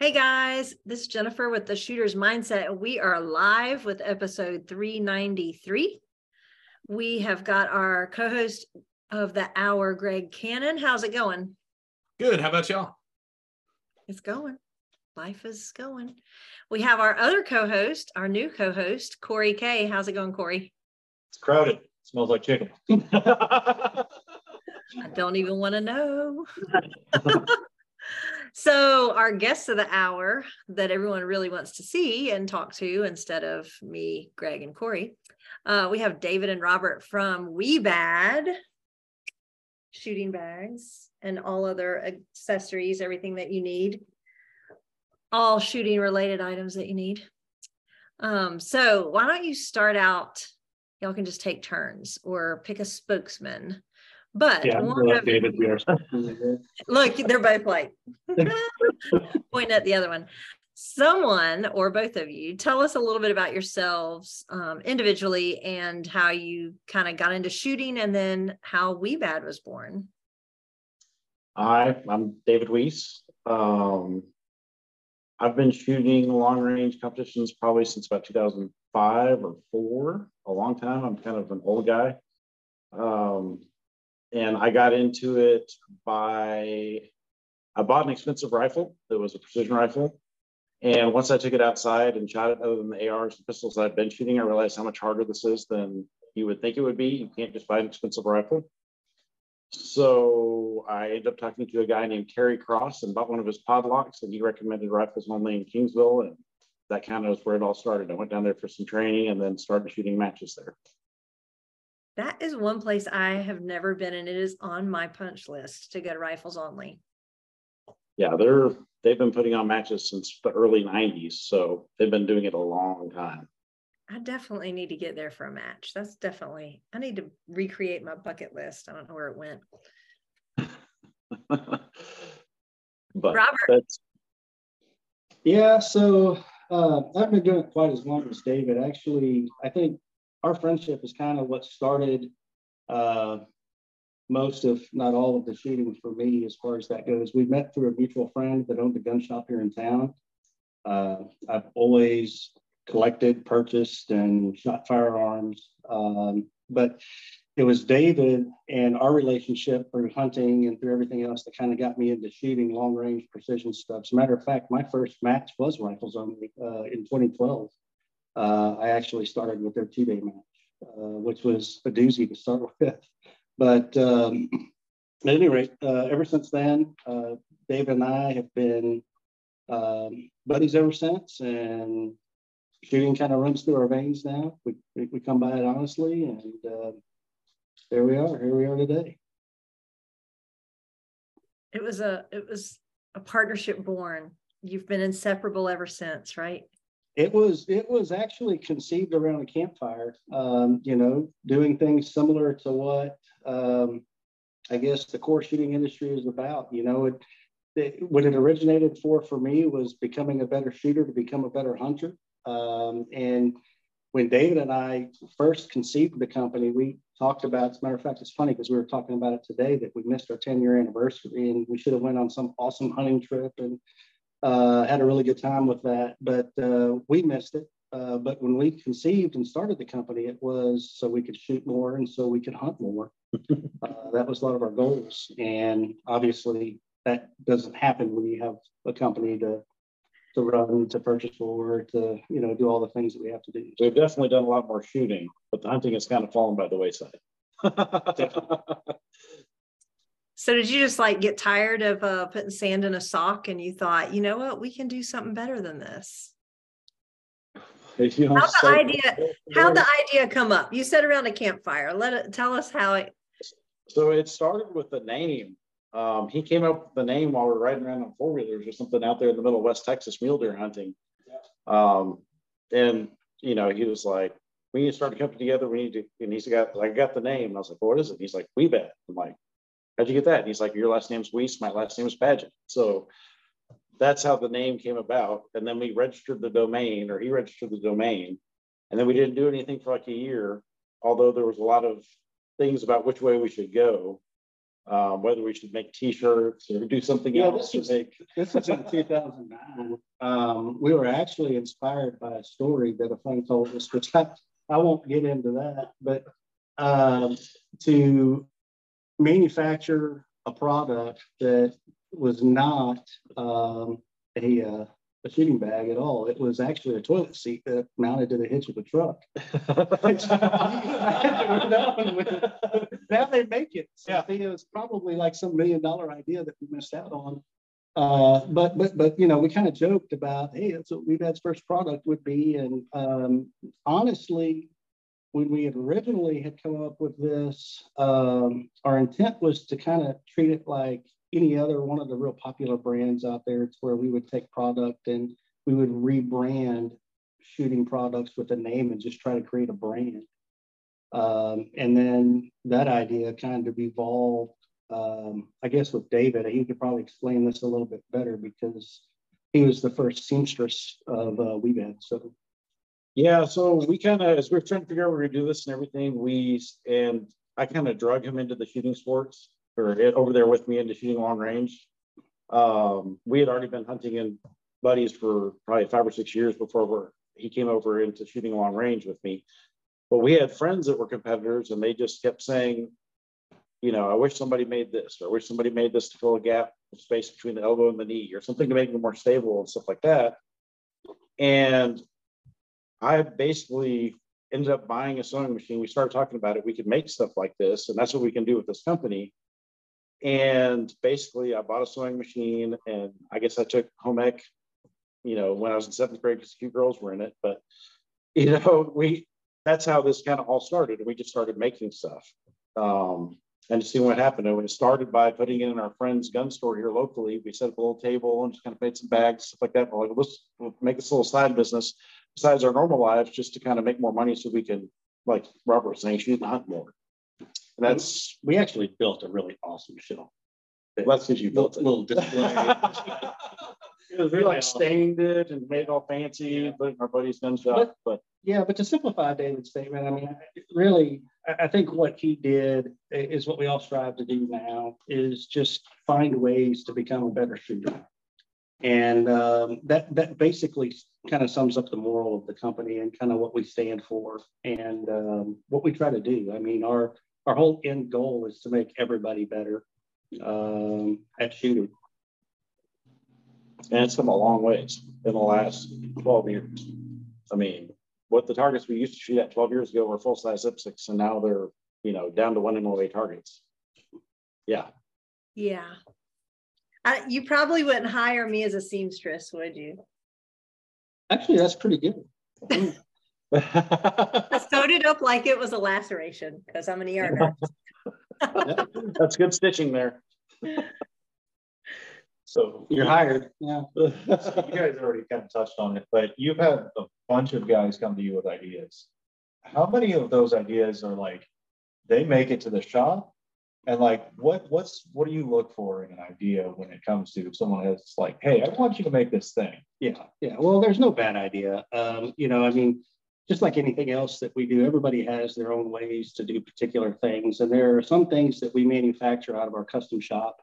Hey guys, this is Jennifer with the Shooter's Mindset. We are live with episode 393. We have got our co host of the hour, Greg Cannon. How's it going? Good. How about y'all? It's going. Life is going. We have our other co host, our new co host, Corey K. How's it going, Corey? It's crowded. It smells like chicken. I don't even want to know. So, our guests of the hour that everyone really wants to see and talk to instead of me, Greg, and Corey, uh, we have David and Robert from Wiebad shooting bags and all other accessories, everything that you need, all shooting related items that you need. Um, so, why don't you start out? Y'all can just take turns or pick a spokesman but yeah, of, David, we are. look, they're both like pointing at the other one. Someone or both of you, tell us a little bit about yourselves um, individually and how you kind of got into shooting, and then how Wiebad was born. Hi, I'm David Wiese. Um, I've been shooting long range competitions probably since about 2005 or four, a long time. I'm kind of an old guy. Um, and I got into it by I bought an expensive rifle that was a precision rifle. And once I took it outside and shot it, other than the ARs and pistols I'd been shooting, I realized how much harder this is than you would think it would be. You can't just buy an expensive rifle. So I ended up talking to a guy named Terry Cross and bought one of his podlocks, and he recommended rifles only in Kingsville. And that kind of was where it all started. I went down there for some training and then started shooting matches there. That is one place I have never been, and it is on my punch list to go to rifles only. Yeah, they're they've been putting on matches since the early 90s, so they've been doing it a long time. I definitely need to get there for a match. That's definitely I need to recreate my bucket list. I don't know where it went. but Robert. That's... Yeah, so uh, I've been doing it quite as long as David. Actually, I think our friendship is kind of what started uh, most of, not all of the shooting for me as far as that goes. We met through a mutual friend that owned a gun shop here in town. Uh, I've always collected, purchased, and shot firearms. Um, but it was David and our relationship through hunting and through everything else that kind of got me into shooting long range precision stuff. As a matter of fact, my first match was rifles only uh, in 2012 uh, I actually started with their two day match, uh, which was a doozy to start with. But um, at any rate, uh, ever since then, uh, Dave and I have been um, buddies ever since, and shooting kind of runs through our veins now. We, we, come by it honestly, and uh, there we are. Here we are today. It was a it was a partnership born. You've been inseparable ever since, right? It was it was actually conceived around a campfire. Um, you know, doing things similar to what um, I guess the core shooting industry is about. You know, it, it, what it originated for for me was becoming a better shooter to become a better hunter. Um, and when David and I first conceived the company, we talked about. As a matter of fact, it's funny because we were talking about it today that we missed our 10 year anniversary and we should have went on some awesome hunting trip and uh, had a really good time with that, but uh, we missed it. Uh, but when we conceived and started the company, it was so we could shoot more and so we could hunt more. Uh, that was a lot of our goals, and obviously that doesn't happen when you have a company to to run, to purchase for, to you know do all the things that we have to do. We've definitely done a lot more shooting, but the hunting has kind of fallen by the wayside. So did you just like get tired of uh, putting sand in a sock and you thought, you know what, we can do something better than this? how the idea how the idea come up? You said around a campfire. Let it tell us how it so it started with the name. Um, he came up with the name while we are riding around on four wheelers or something out there in the middle of West Texas mule deer hunting. Um, and you know, he was like, we need to start a company together. We need to, and he's got, I got the name. And I was like, well, what is it? he's like, "Wiebad." I'm like, how'd you get that? And he's like, your last name's Wiese, my last name is Badgett. So that's how the name came about. And then we registered the domain, or he registered the domain. And then we didn't do anything for like a year, although there was a lot of things about which way we should go. uh, whether we should make T-shirts or do something Yeah, else. this to was- make. This was in 2009. Um, we were actually inspired by a story that a friend told us, which I, I won't get into that, but um, to manufacture a product that was not um, a, uh, a shooting bag at all. It was actually a toilet seat that mounted to the hitch of a truck. now they make it. So Yeah. I think it was probably like some million dollar idea that we missed out on. Uh, but but but you know, we kind of joked about, hey, that's what we've had first product would be. And um, honestly, when we originally had come up with this, um, our intent was to kind of treat it like any other one of the real popular brands out there. It's where we would take product and we would rebrand shooting products with a name and just try to create a brand. Um, and then that idea kind of evolved, um, I guess, with David. He could probably explain this a little bit better because he was the first seamstress of uh, Wiebad. So Yeah, so we kind of, as we are trying to figure out we're gonna do this and everything, we, and I kind of drug him into the shooting sports or over there with me into shooting long range. Um, we had already been hunting in buddies for probably five or six years before he came over into shooting long range with me. But we had friends that were competitors and they just kept saying, you know, I wish somebody made this, or I wish somebody made this to fill a gap of space between the elbow and the knee, or something to make it more stable and stuff like that. And I basically ended up buying a sewing machine. We started talking about it. We could make stuff like this, and that's what we can do with this company. And basically, I bought a sewing machine, and I guess I took home ec, you know, when I was in seventh grade because a few girls were in it. But you know, we that's how this kind of all started. We just started making stuff. Um, and to see what happened. And it started by putting it in our friend's gun store here locally. We set up a little table and just kind of made some bags, stuff like that. We're like, let's make this little side business besides our normal lives, just to kind of make more money so we can, like Robert was saying, shoot and hunt more. And that's we actually built a really awesome show. that's because you built it. Little display. It was really like stained it and made it all fancy, put it in our buddy's gun shop. But Yeah, but to simplify David's statement, I mean, really, I, I think what he did is what we all strive to do now is just find ways to become a better shooter. And um, that that basically kind of sums up the moral of the company and kind of what we stand for and um, what we try to do. I mean, our our whole end goal is to make everybody better um, at shooting. and it's come a long ways in the last 12 years. I mean, what the targets we used to shoot at 12 years ago were full size IPSCs, and now they're, you know, down to one MOA targets. Yeah. Yeah. I, you probably wouldn't hire me as a seamstress, would you? Actually, that's pretty good. I sewed it up like it was a laceration because I'm an ER nurse. That's good stitching there. So You're hired. Yeah. you guys already kind of touched on it, but you've had a bunch of guys come to you with ideas. How many of those ideas are like, they make it to the shop? And like, what, what's, what do you look for in an idea when it comes to someone that's like, hey, I want you to make this thing? Yeah, yeah. Well, there's no bad idea. Um, you know, I mean, just like anything else that we do, everybody has their own ways to do particular things. And there are some things that we manufacture out of our custom shop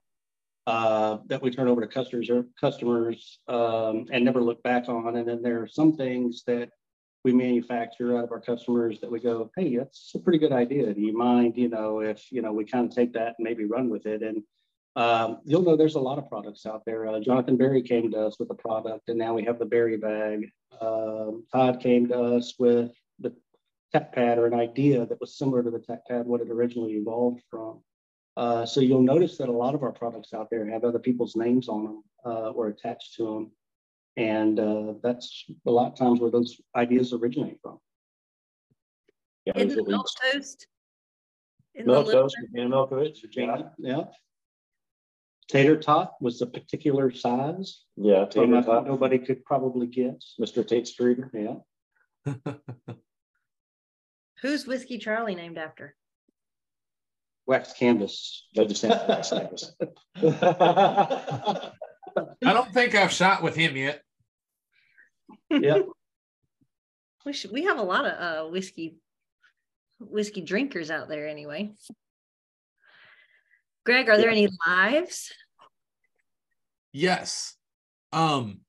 uh, that we turn over to customers or customers um, and never look back on. And then there are some things that we manufacture out of our customers that we go, hey, that's a pretty good idea. Do you mind, you know, if you know we kind of take that and maybe run with it? And um, you'll know there's a lot of products out there. Uh, Jonathan Berry came to us with a product, and now we have the Berry bag. Um, Todd came to us with the tech pad or an idea that was similar to the tech pad, what it originally evolved from. Uh, so you'll notice that a lot of our products out there have other people's names on them uh, or attached to them. And uh, that's a lot of times where those ideas originate from. Yeah, In the milk leads. toast. In the Milk little- toast, and Milkovich, Yeah. yeah. Tater tot was a particular size. yeah, from tater a- tot, Nobody could probably guess. Mr. Tate Street. Yeah. Who's Whiskey Charlie named after? Wax canvas. That just sounds nice, I don't think I've shot with him yet. Yeah. We should, we have a lot of uh, whiskey, whiskey drinkers out there anyway. Greg, are there any lives? Yes. Um,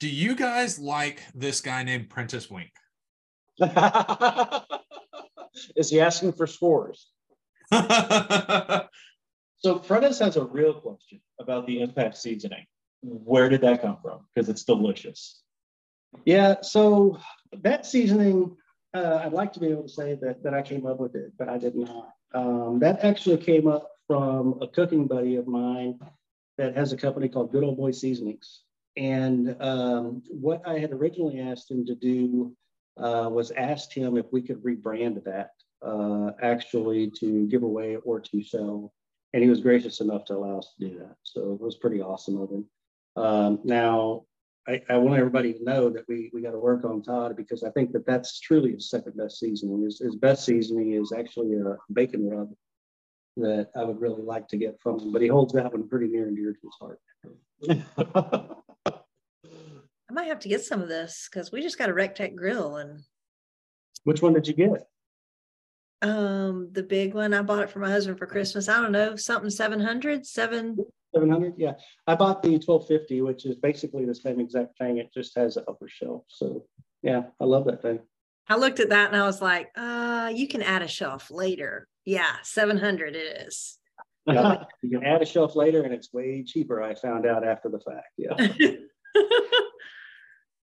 do you guys like this guy named Prentice Wink? Is he asking for scores? So Prentice has a real question about the impact seasoning. Where did that come from? Because it's delicious. Yeah, so that seasoning, uh, I'd like to be able to say that, that I came up with it, but I did not. Um, that actually came up from a cooking buddy of mine that has a company called Good Old Boy Seasonings. And um, what I had originally asked him to do uh, was asked him if we could rebrand that uh, actually to give away or to sell. And he was gracious enough to allow us to do that. So it was pretty awesome of him. Um, now, I, I, want everybody to know that we, we got to work on Todd because I think that that's truly his second best seasoning. His, his best seasoning is actually a bacon rub that I would really like to get from him, but he holds that one pretty near and dear to his heart. I might have to get some of this because we just got a Rec Tec grill and. Which one did you get? Um, the big one. I bought it for my husband for Christmas. I don't know, something 700, seven. 700, yeah. I bought the 1250, which is basically the same exact thing. It just has an upper shelf. So, yeah, I love that thing. I looked at that and I was like, uh, you can add a shelf later. Yeah, 700 it is. Yeah, you can add a shelf later and it's way cheaper. I found out after the fact. Yeah.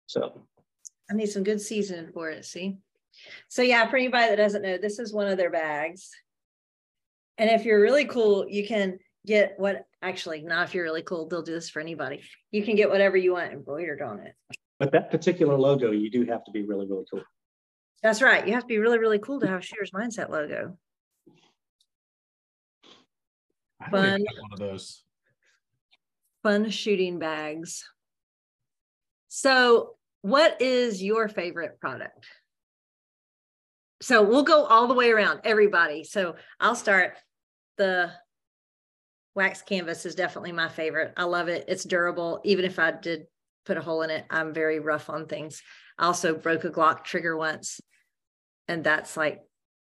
so I need some good seasoning for it. See? So, yeah, for anybody that doesn't know, this is one of their bags. And if you're really cool, you can get what actually, not if you're really cool, they'll do this for anybody. You can get whatever you want embroidered on it. But that particular logo, you do have to be really, really cool. That's right. You have to be really, really cool to have Shooter's Mindset logo. Fun. one of those. Fun shooting bags. So, what is your favorite product? So, we'll go all the way around, everybody. So, I'll start. The wax canvas is definitely my favorite. I love it. It's durable. Even if I did put a hole in it, I'm very rough on things. I also broke a Glock trigger once, and that's like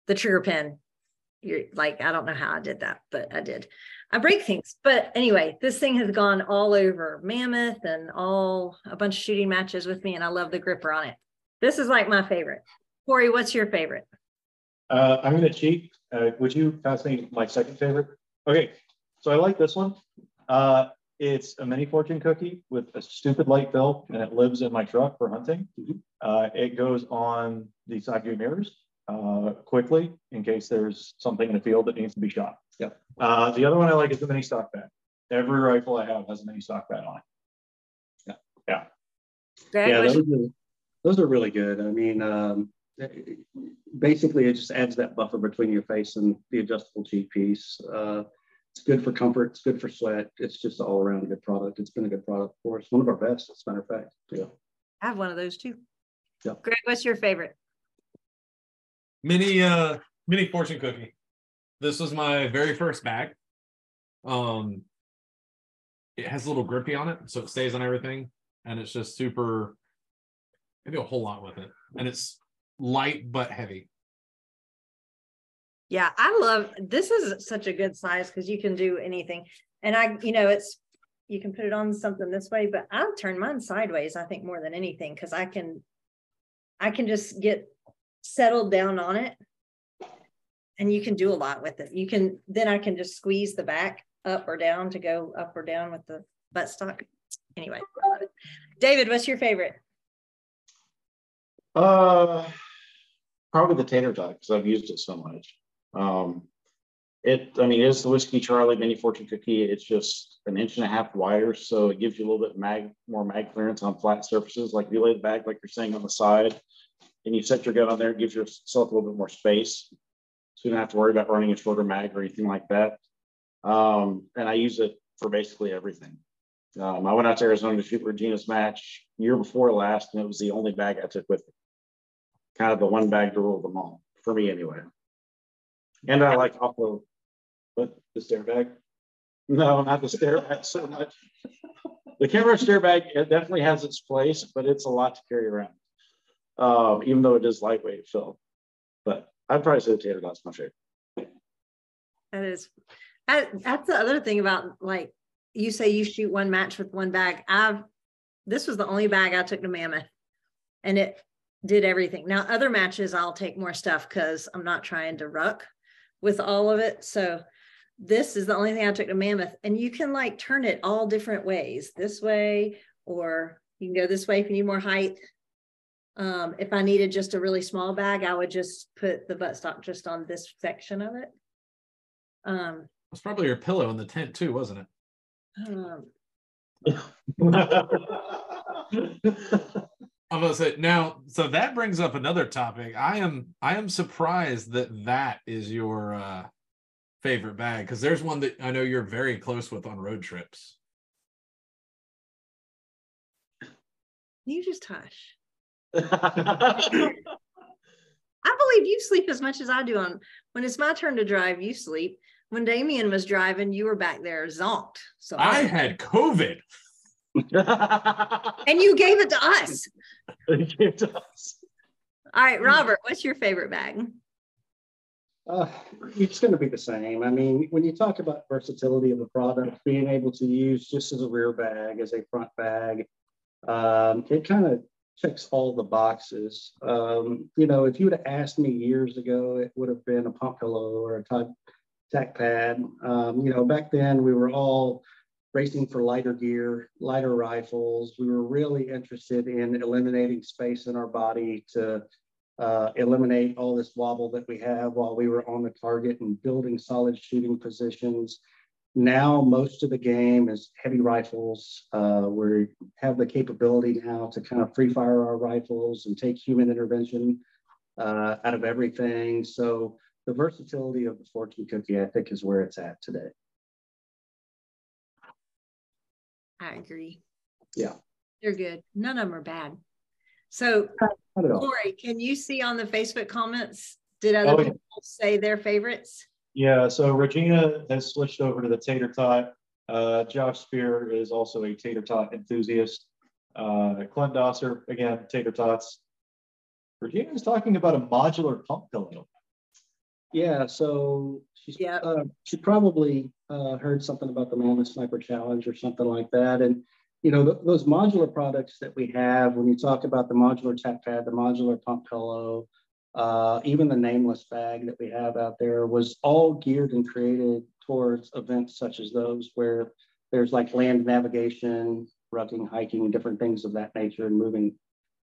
the trigger pin you're like, I don't know how I did that, but I did. I break things. But anyway, this thing has gone all over Mammoth and all a bunch of shooting matches with me, and I love the gripper on it. This is like my favorite. Corey, what's your favorite? Uh, I'm going to cheat. Uh, would you pass me my second favorite? Okay, so I like this one. Uh, it's a mini fortune cookie with a stupid light bill, and it lives in my truck for hunting. Mm-hmm. Uh, it goes on the side view mirrors uh, quickly in case there's something in the field that needs to be shot. Yeah. Uh, the other one I like is the mini stock bag. Every rifle I have has a mini stock bag on it. Yeah. Yeah. yeah, those are, those are really good. I mean, um, basically, it just adds that buffer between your face and the adjustable cheek piece. Uh, it's good for comfort. It's good for sweat. It's just all around a good product. It's been a good product for us. One of our best, as a matter of fact. Yeah. I have one of those too. Yeah. Greg, what's your favorite? mini uh mini fortune cookie. This was my very first bag. Um it has a little grippy on it, so it stays on everything, and it's just super. I do a whole lot with it, and it's light but heavy. Yeah, I love this. Is such a good size because you can do anything, and I, you know, it's you can put it on something this way, but I'll turn mine sideways. I think more than anything because I can, I can just get settled down on it and you can do a lot with it. You can, then I can just squeeze the back up or down to go up or down with the buttstock. Anyway, David, what's your favorite? Uh, probably the tater tot because I've used it so much. Um, it, I mean, it's the whiskey Charlie mini fortune cookie. It's just an inch and a half wider, so it gives you a little bit mag, more mag clearance on flat surfaces. Like if you lay the bag, like you're saying on the side, and you set your gun on there, it gives yourself a little bit more space. So you don't have to worry about running a shorter mag or anything like that. Um, and I use it for basically everything. Um, I went out to Arizona to shoot Regina's match year before last, and it was the only bag I took with me. Kind of the one bag to rule them all, for me anyway. And I like also, what, the stair bag? No, not the stair so much. The camera stair bag, it definitely has its place, but it's a lot to carry around um, even though it is lightweight fill. But I'd probably say the tater tot's my favorite. That is, That, that's the other thing about like you say you shoot one match with one bag. I've this was the only bag I took to Mammoth, and it did everything. Now other matches I'll take more stuff because I'm not trying to ruck with all of it. So this is the only thing I took to Mammoth, and you can like turn it all different ways. This way, or you can go this way if you need more height. Um, if I needed just a really small bag, I would just put the buttstock just on this section of it. Um, It's probably your pillow in the tent too, wasn't it? um, I'm gonna say now. So that brings up another topic. I am I am surprised that that is your uh, favorite bag because there's one that I know you're very close with on road trips. you just hush. I believe you sleep as much as I do on when it's my turn to drive, you sleep. When Damien was driving, you were back there zonked. So I had COVID. And you gave it to us. All right, Robert, what's your favorite bag? Uh, it's going to be the same. I mean, when you talk about versatility of a product, being able to use just as a rear bag, as a front bag, um, it kind of checks all the boxes. Um, you know, if you would have asked me years ago, it would have been a pump pillow or a tack, tack pad. Um, you know, back then we were all racing for lighter gear, lighter rifles. We were really interested in eliminating space in our body to uh, eliminate all this wobble that we have while we were on the target and building solid shooting positions. Now, most of the game is heavy rifles. Uh, we have the capability now to kind of free fire our rifles and take human intervention uh, out of everything. So the versatility of the Fortune cookie, I think, is where it's at today. I agree. Yeah. They're good. None of them are bad. So, Not. Corey, can you see on the Facebook comments? Did other Oh, yeah. people say their favorites? Yeah, so Regina has switched over to the tater tot. Uh, Josh Spear is also a tater tot enthusiast. Uh, Clint Dosser, again, tater tots. Regina is talking about a modular pump pillow. Yeah, so she's Yeah. uh, she probably uh, heard something about the Mammoth Sniper Challenge or something like that. And you know, th- those modular products that we have, when you talk about the modular tack pad, the modular pump pillow, uh, even the nameless bag that we have out there was all geared and created towards events such as those where there's like land navigation, rucking, hiking, different things of that nature and moving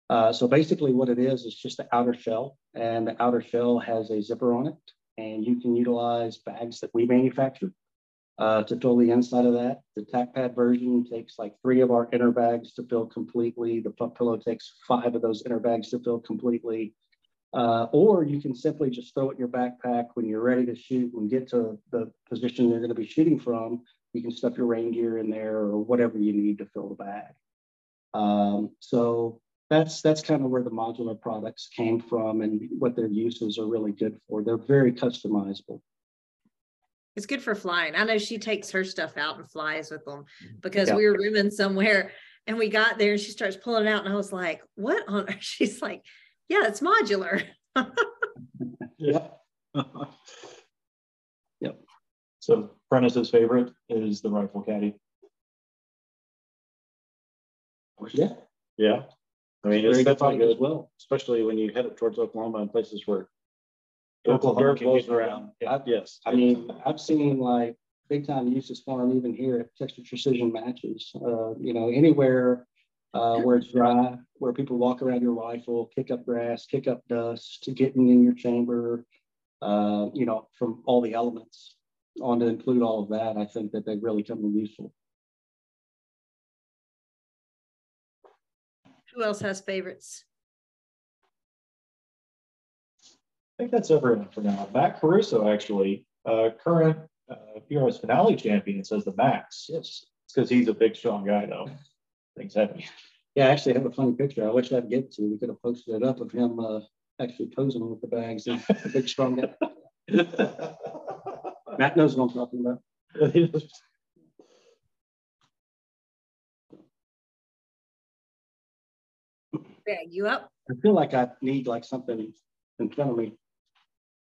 uh, so basically what it is, is just the outer shell and the outer shell has a zipper on it and you can utilize bags that we manufacture uh, to fill the inside of that. The tack pad version takes like three of our inner bags to fill completely. The pillow takes five of those inner bags to fill completely. Uh, or you can simply just throw it in your backpack when you're ready to shoot and get to the position you're going to be shooting from. You can stuff your rain gear in there or whatever you need to fill the bag. Um, so that's that's kind of where the modular products came from and what their uses are really good for. They're very customizable. It's good for flying. I know she takes her stuff out and flies with them mm-hmm. because Yeah. we were rooming somewhere and we got there and she starts pulling it out and I was like, what on earth? She's like, yeah, it's modular. Yeah. yep. So Prentice's favorite is the rifle caddy. Yeah. Yeah. I mean, Very it's good definitely product as good, well. especially when you head up towards Oklahoma and places where Oklahoma dirt can blows get around. Yeah. Yes. I mean, I've seen like big time uses them even here at Texas Precision Matches. Uh, you know, anywhere uh, where it's dry, where people walk around your rifle, kick up grass, kick up dust, to getting in your chamber. Uh, you know, from all the elements on to include all of that, I think that they really come in useful. Who else has favorites? I think that's everyone for now. Matt Caruso, actually, uh, current uh, PRS finale champion, says the max. Yes. It's because he's a big, strong guy, though. Things heavy. Yeah, I actually have a funny picture. I wish I'd get to. We could have posted it up of him uh, actually posing with the bags and a big strong guy. Matt knows what I'm talking about. Greg, you up? I feel like I need like something in front of me.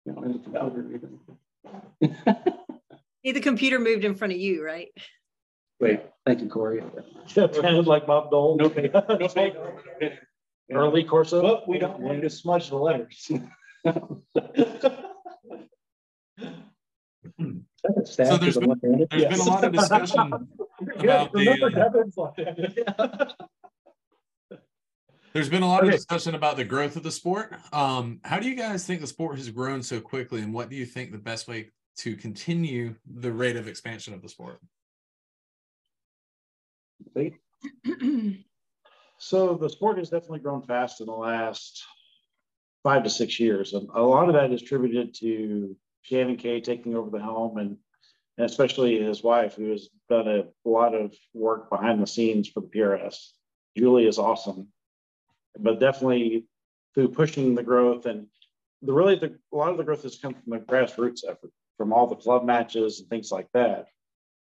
You know, in the computer or anything. The computer moved in front of you, right? Wait, thank you, Corey. Sounded like Bob Dole. No pay- no pay- Early Corso. But we don't want to smudge the letters. So there's been- There's been a lot of discussion about the, uh, there's been a lot of discussion about the growth of the sport. Um, how do you guys think the sport has grown so quickly and what do you think the best way to continue the rate of expansion of the sport? So the sport has definitely grown fast in the last five to six years. And a lot of that is attributed to Shannon Kay taking over the helm and, and especially his wife, who has done a lot of work behind the scenes for the PRS. Julie is awesome, but definitely through pushing the growth and the really the, a lot of the growth has come from the grassroots effort, from all the club matches and things like that.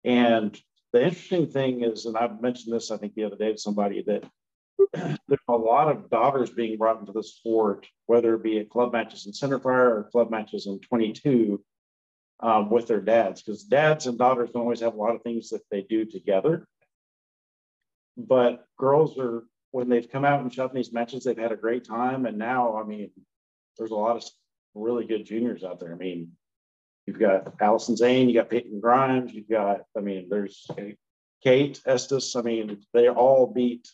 And the interesting thing is, and I've mentioned this, I think the other day to somebody that there's a lot of daughters being brought into the sport, whether it be at club matches in center fire or club matches in 22 um, with their dads, because dads and daughters don't always have a lot of things that they do together. But girls are, when they've come out and shot these matches, they've had a great time. And now, I mean, there's a lot of really good juniors out there. I mean, you've got Allison Zane, you got Peyton Grimes, you've got, I mean, there's Kate Estes. I mean, they all beat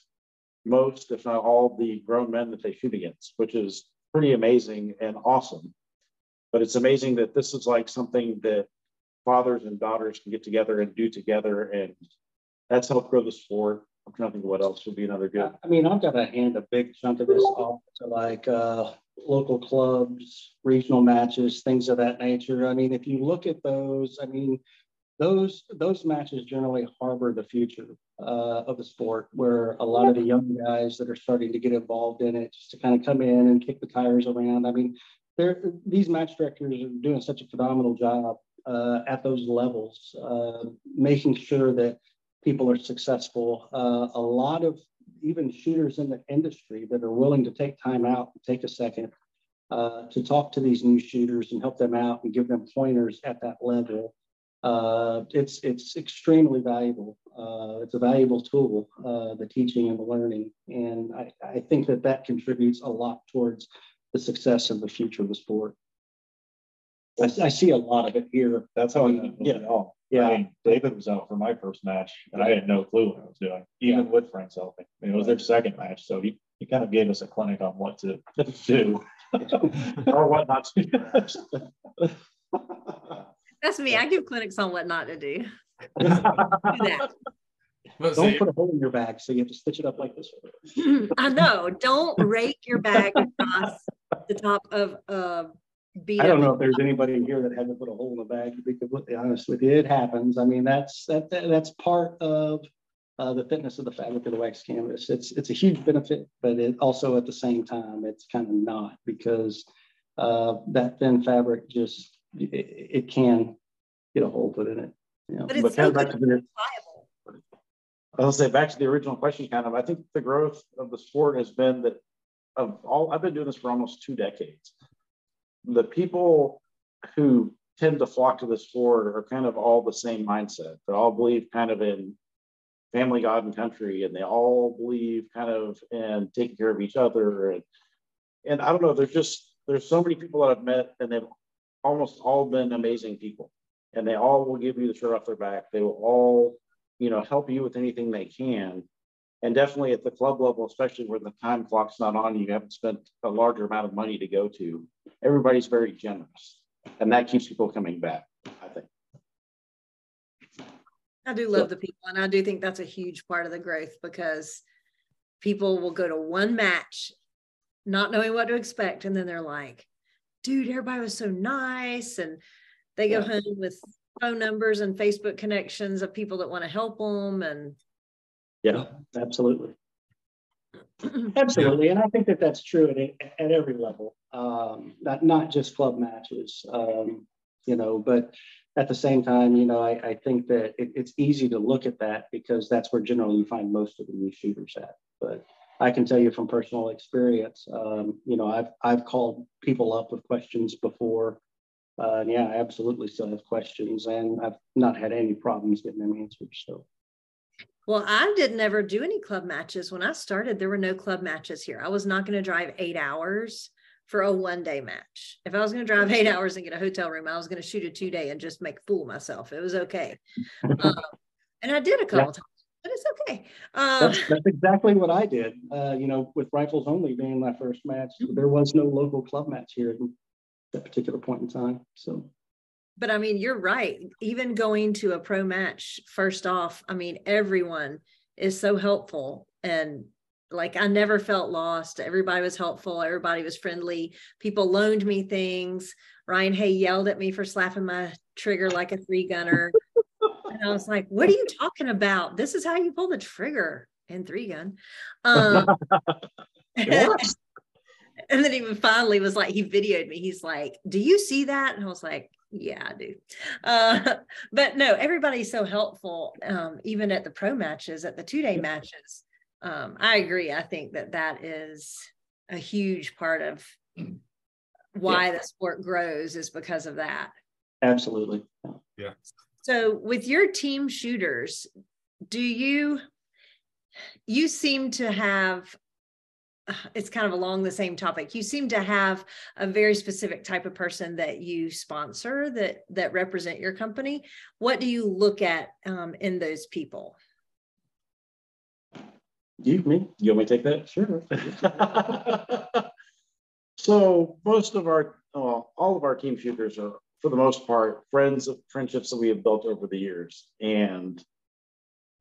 most, if not all, the grown men that they shoot against, which is pretty amazing and awesome. But it's amazing that this is like something that fathers and daughters can get together and do together, and that's helped grow the sport. I'm trying to think what else would be another good. I mean, I've got to hand a big chunk of this off to like uh, local clubs, regional matches, things of that nature. I mean, if you look at those, I mean, those those matches generally harbor the future uh, of the sport, where a lot of the young guys that are starting to get involved in it, just to kind of come in and kick the tires around. I mean, these match directors are doing such a phenomenal job uh, at those levels, uh, making sure that people are successful. Uh, a lot of even shooters in the industry that are willing to take time out, and take a second uh, to talk to these new shooters and help them out and give them pointers at that level. Uh, it's it's extremely valuable. Uh, it's a valuable tool, uh, the teaching and the learning, and I, I think that that contributes a lot towards the success and the future of the sport. I, I see a lot of it here. That's how I got Yeah. it all. Yeah. I mean, David was out for my first match and I had no clue what I was doing, even with Frank Selfie. I mean, it was their second match, so he, he kind of gave us a clinic on what to do. or what not to do. That's me. I give clinics on what not to do. Do that. But Don't see, put a hole in your bag, so you have to stitch it up like this. I know. Don't rake your bag across the top of a beat I don't know if there's anybody here that hasn't put a hole in the bag, to be completely honest with you. It happens. I mean, that's, that, that- that's part of uh, the fitness of the fabric of the wax canvas. It's, it's a huge benefit, but it also at the same time, it's kind of not because uh, that thin fabric just, it, it can get a hole put in it. You know, But it's But so good back to to the, pliable. I'll say back to the original question, kind of, I think the growth of the sport has been that of all, I've been doing this for almost two decades. The people who tend to flock to this sport are kind of all the same mindset. They all believe kind of in family, God, and country, and they all believe kind of in taking care of each other. And, and I don't know, there's just, there's so many people that I've met, and they've almost all been amazing people. And they all will give you the shirt off their back. They will all you know, help you with anything they can. And definitely at the club level, especially where the time clock's not on, you haven't spent a larger amount of money to go to. Everybody's very generous, and that keeps people coming back. I think. I do love the people, and I do think that's a huge part of the growth because people will go to one match not knowing what to expect, and then they're like, "Dude, everybody was so nice," and they go Yeah. home with phone numbers and Facebook connections of people that want to help them, and Yeah. Absolutely. Absolutely, and I think that that's true at, at every level, um, not not just club matches, um, you know. But at the same time, you know, I, I think that it, it's easy to look at that because that's where generally you find most of the new shooters at. But I can tell you from personal experience, um, you know, I've I've called people up with questions before, Uh, yeah, I absolutely still have questions, and I've not had any problems getting them answered. So. Well, I didn't ever do any club matches. When I started, there were no club matches here. I was not going to drive eight hours for a one day match. If I was going to drive eight hours and get a hotel room, I was going to shoot a two day and just make a fool of myself. It was okay. um, and I did a couple yeah. times, but it's okay. Um, that's, that's, exactly what I did. Uh, you know, with rifles only being my first match, mm-hmm. there was no local club match here at that particular point in time. So but I mean, you're right. Even going to a pro match, first off, I mean, everyone is so helpful. And like, I never felt lost. Everybody was helpful. Everybody was friendly. People loaned me things. Ryan Hay yelled at me for slapping my trigger like a three gunner. and I was like, what are you talking about? This is how you pull the trigger in three gun. Um, and then he finally was like, he videoed me. He's like, Do you see that? And I was like, Yeah, I do. Uh, but no, everybody's so helpful, um, even at the pro matches, at the two day matches. Um, I agree. I think that that is a huge part of why yeah. the sport grows is because of that. Absolutely. Yeah. So, with your team shooters, do you you seem to have it's kind of along the same topic. You seem to have a very specific type of person that you sponsor that that represent your company. What do you look at um, in those people? You me? You want me to take that? Sure. So most of our well, all of our team shooters are for the most part friends of friendships that we have built over the years. And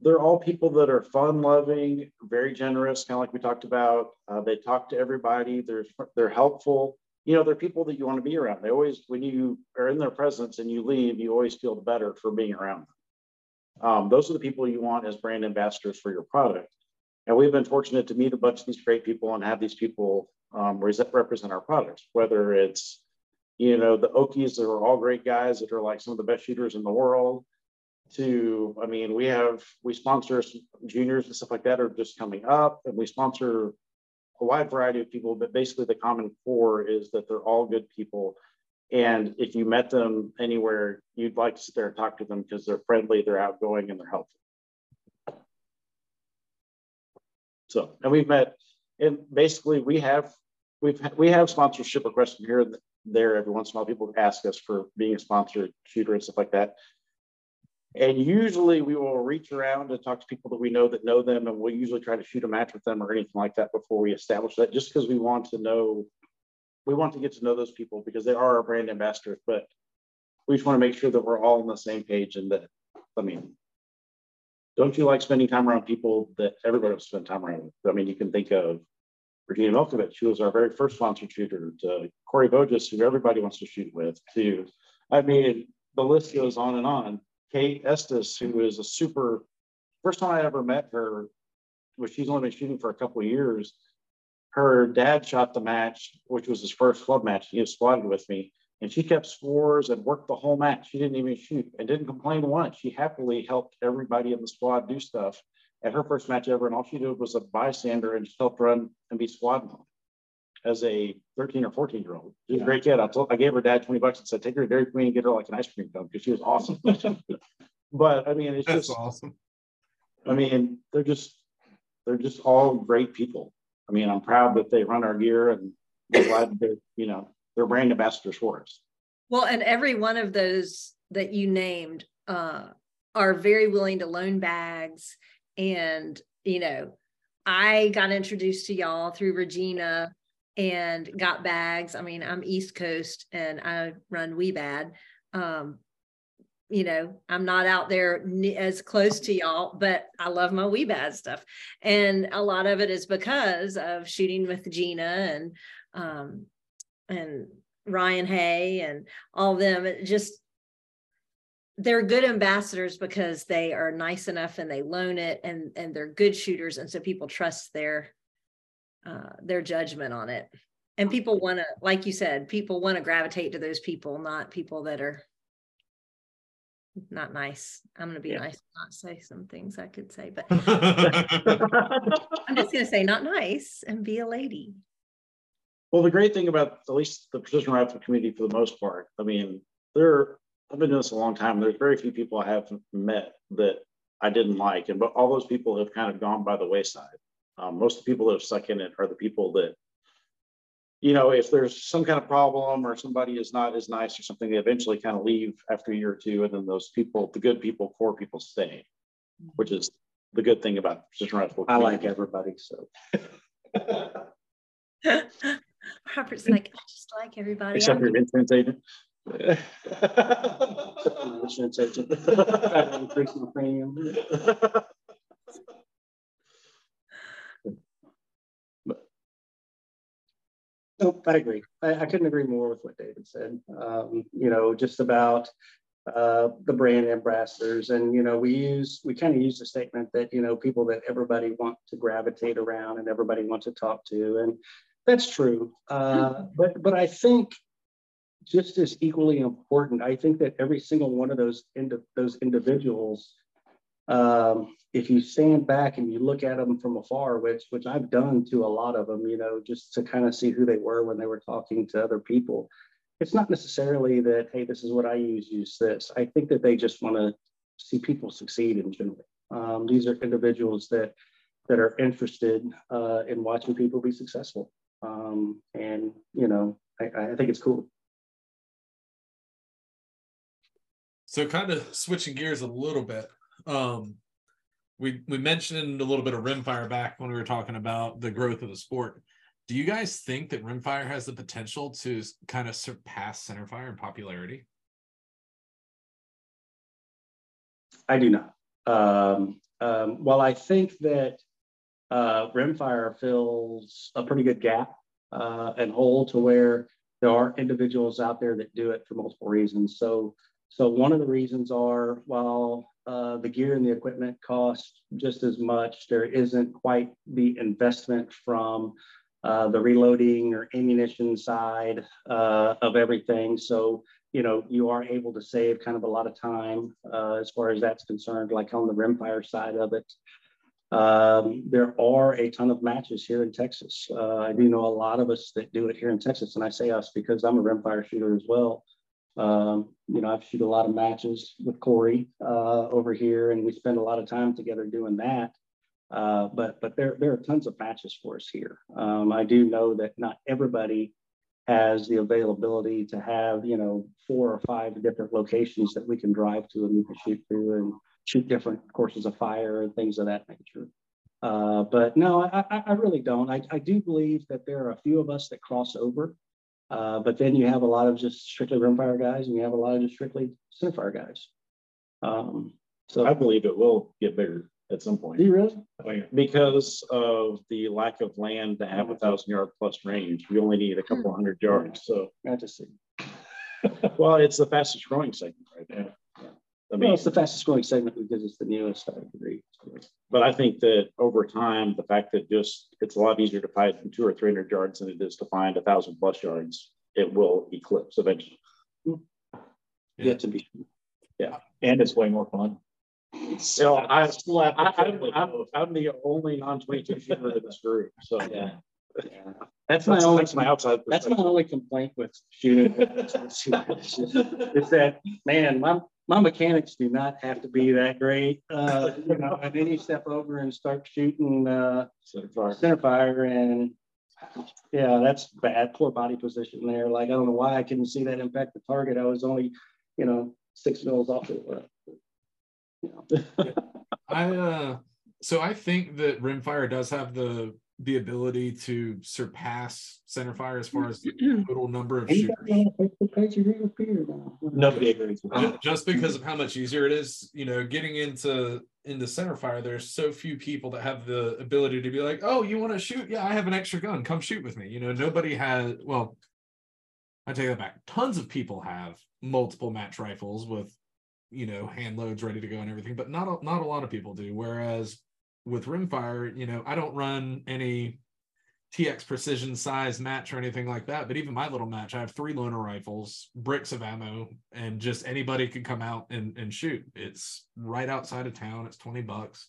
they're all people that are fun loving, very generous, kind of like we talked about. Uh, they talk to everybody. They're they're helpful. You know, they're people that you want to be around. They always, when you are in their presence and you leave, you always feel better for being around them. Um, those are the people you want as brand ambassadors for your product. And we've been fortunate to meet a bunch of these great people and have these people um, represent our products, whether it's, you know, the Okies that are all great guys that are like some of the best shooters in the world, to, I mean, we have, we sponsor juniors and stuff like that are just coming up, and we sponsor a wide variety of people, but basically the common core is that they're all good people. And if you met them anywhere, you'd like to sit there and talk to them because they're friendly, they're outgoing, and they're helpful. So, and we've met, and basically we have, we've, we have sponsorship requests from here and there every once in a while. People ask us for being a sponsored shooter and stuff like that. And usually we will reach around and talk to people that we know that know them, and we'll usually try to shoot a match with them or anything like that before we establish that, just because we want to know, we want to get to know those people because they are our brand ambassadors. But we just want to make sure that we're all on the same page and that, I mean, don't you like spending time around people that everybody will spend time around? I mean, you can think of Regina Milkovich, who was our very first sponsored shooter, to Corey Bogus, who everybody wants to shoot with, to, I mean, the list goes on and on. Kate Estes, who is a super, first time I ever met her, which she's only been shooting for a couple of years. Her dad shot the match, which was his first club match. He was squatted with me, and she kept scores and worked the whole match. She didn't even shoot and didn't complain once. She happily helped everybody in the squad do stuff at her first match ever, and all she did was a bystander and just helped run and be squad mode as a 13 or 14 year old. She's yeah. a great kid. I, told, I gave her dad 20 bucks and said, take her to Dairy Queen and get her like an ice cream cone because she was awesome. but I mean, it's That's just awesome. I mean, they're just, they're just all great people. I mean, I'm proud that they run our gear and I'm glad they're, you know, they're brand ambassadors for us. Well, and every one of those that you named uh, are very willing to loan bags. And, you know, I got introduced to y'all through Regina and got bags. I mean, I'm East Coast and I run Wiebad. Um, you know, I'm not out there as close to y'all, but I love my Wiebad stuff. And a lot of it is because of shooting with Gina and um, and Ryan Hay and all them. It just they're good ambassadors because they are nice enough and they loan it and and they're good shooters and so people trust their uh, their judgment on it. And people want to, like you said, people want to gravitate to those people, not people that are not nice. I'm going to be yeah. nice, not say some things I could say, but I'm just going to say not nice and be a lady. Well, the great thing about at least the precision rifle community, for the most part, I mean, there, I've been doing this a long time. There's very few people I have met that I didn't like, and but all those people have kind of gone by the wayside. Um, most of the people that have stuck in it are the people that, you know, if there's some kind of problem or somebody is not as nice or something, they eventually kind of leave after a year or two, and then those people, the good people, core people, stay, which is the good thing about precision rifle. I like everybody, so. Robert's like, I just like everybody. Except I'm- your insurance agent. Insurance agent. Increasing the premium. No, I agree. I, I couldn't agree more with what David said. Um, you know, just about uh, the brand ambassadors. And, you know, we use, we kind of use the statement that, you know, people that everybody wants to gravitate around and everybody wants to talk to. And that's true. Uh, but, but I think just as equally important, I think that every single one of those, ind- those individuals um, if you stand back and you look at them from afar, which which I've done to a lot of them, you know, just to kind of see who they were when they were talking to other people, it's not necessarily that hey, this is what I use, use this. I think that they just want to see people succeed in general. Um, these are individuals that that are interested uh, in watching people be successful, um, and you know, I, I think it's cool. So kind of switching gears a little bit. Um we we mentioned a little bit of rimfire back when we were talking about the growth of the sport. Do you guys think that rimfire has the potential to kind of surpass centerfire in popularity? I do not. Um, um, well, I think that uh, Rimfire fills a pretty good gap uh, and hole to where there are individuals out there that do it for multiple reasons. So, so one of the reasons are while uh, the gear and the equipment cost just as much, there isn't quite the investment from uh, the reloading or ammunition side uh, of everything. So you know, you are able to save kind of a lot of time uh, as far as that's concerned, like on the rimfire side of it. Um, there are a ton of matches here in Texas. Uh, I do know a lot of us that do it here in Texas, and I say us because I'm a rimfire shooter as well. Um, you know, I've shoot a lot of matches with Corey uh, over here, and we spend a lot of time together doing that. Uh, but but there there are tons of matches for us here. Um, I do know that not everybody has the availability to have, you know, four or five different locations that we can drive to and we can shoot through and shoot different courses of fire and things of that nature. Uh, but no, I, I, really don't. I, I do believe that there are a few of us that cross over, uh, but then you have a lot of just strictly rimfire guys and you have a lot of just strictly centerfire guys. Um, so I believe it will get bigger at some point do you really? because of the lack of land to have a thousand yard plus range. We only need a couple hundred yards. So, I just see. well, it's the fastest growing segment right there. I Well, mean, it's the fastest growing segment because it's the newest, I agree. but I think that over time, the fact that just it's a lot easier to fight from two or three hundred yards than it is to find a thousand plus yards, it will eclipse eventually. Mm-hmm. Yet to be. Yeah, and it's way more fun. So I, still have I, am I'm. I'm the only non-22 shooter in this group, so. Yeah. That's my only, that's my outside that's my only complaint with shooting. is that, man, my, my mechanics do not have to be that great. Uh, you know, and then you step over and start shooting, uh, So far. center fire and yeah, that's bad, poor body position there. Like, I don't know why I couldn't see that impact the target. I was only, you know, six mils off it. but, you know. I uh so I think that rimfire does have the the ability to surpass centerfire as far as the total number of shooters. Anybody on the Facebook page agree with Peter now? Nobody agrees with that. just because of how much easier it is you know getting into into center fire there's so few people that have the ability to be like oh you want to shoot yeah i have an extra gun come shoot with me you know nobody has well i take that back tons of people have multiple match rifles with you know hand loads ready to go and everything but not a, not a lot of people do whereas with rimfire you know i don't run any TX precision size match or anything like that. But even my little match, I have three loaner rifles, bricks of ammo, and just anybody can come out and, and shoot. It's right outside of town. It's 20 bucks.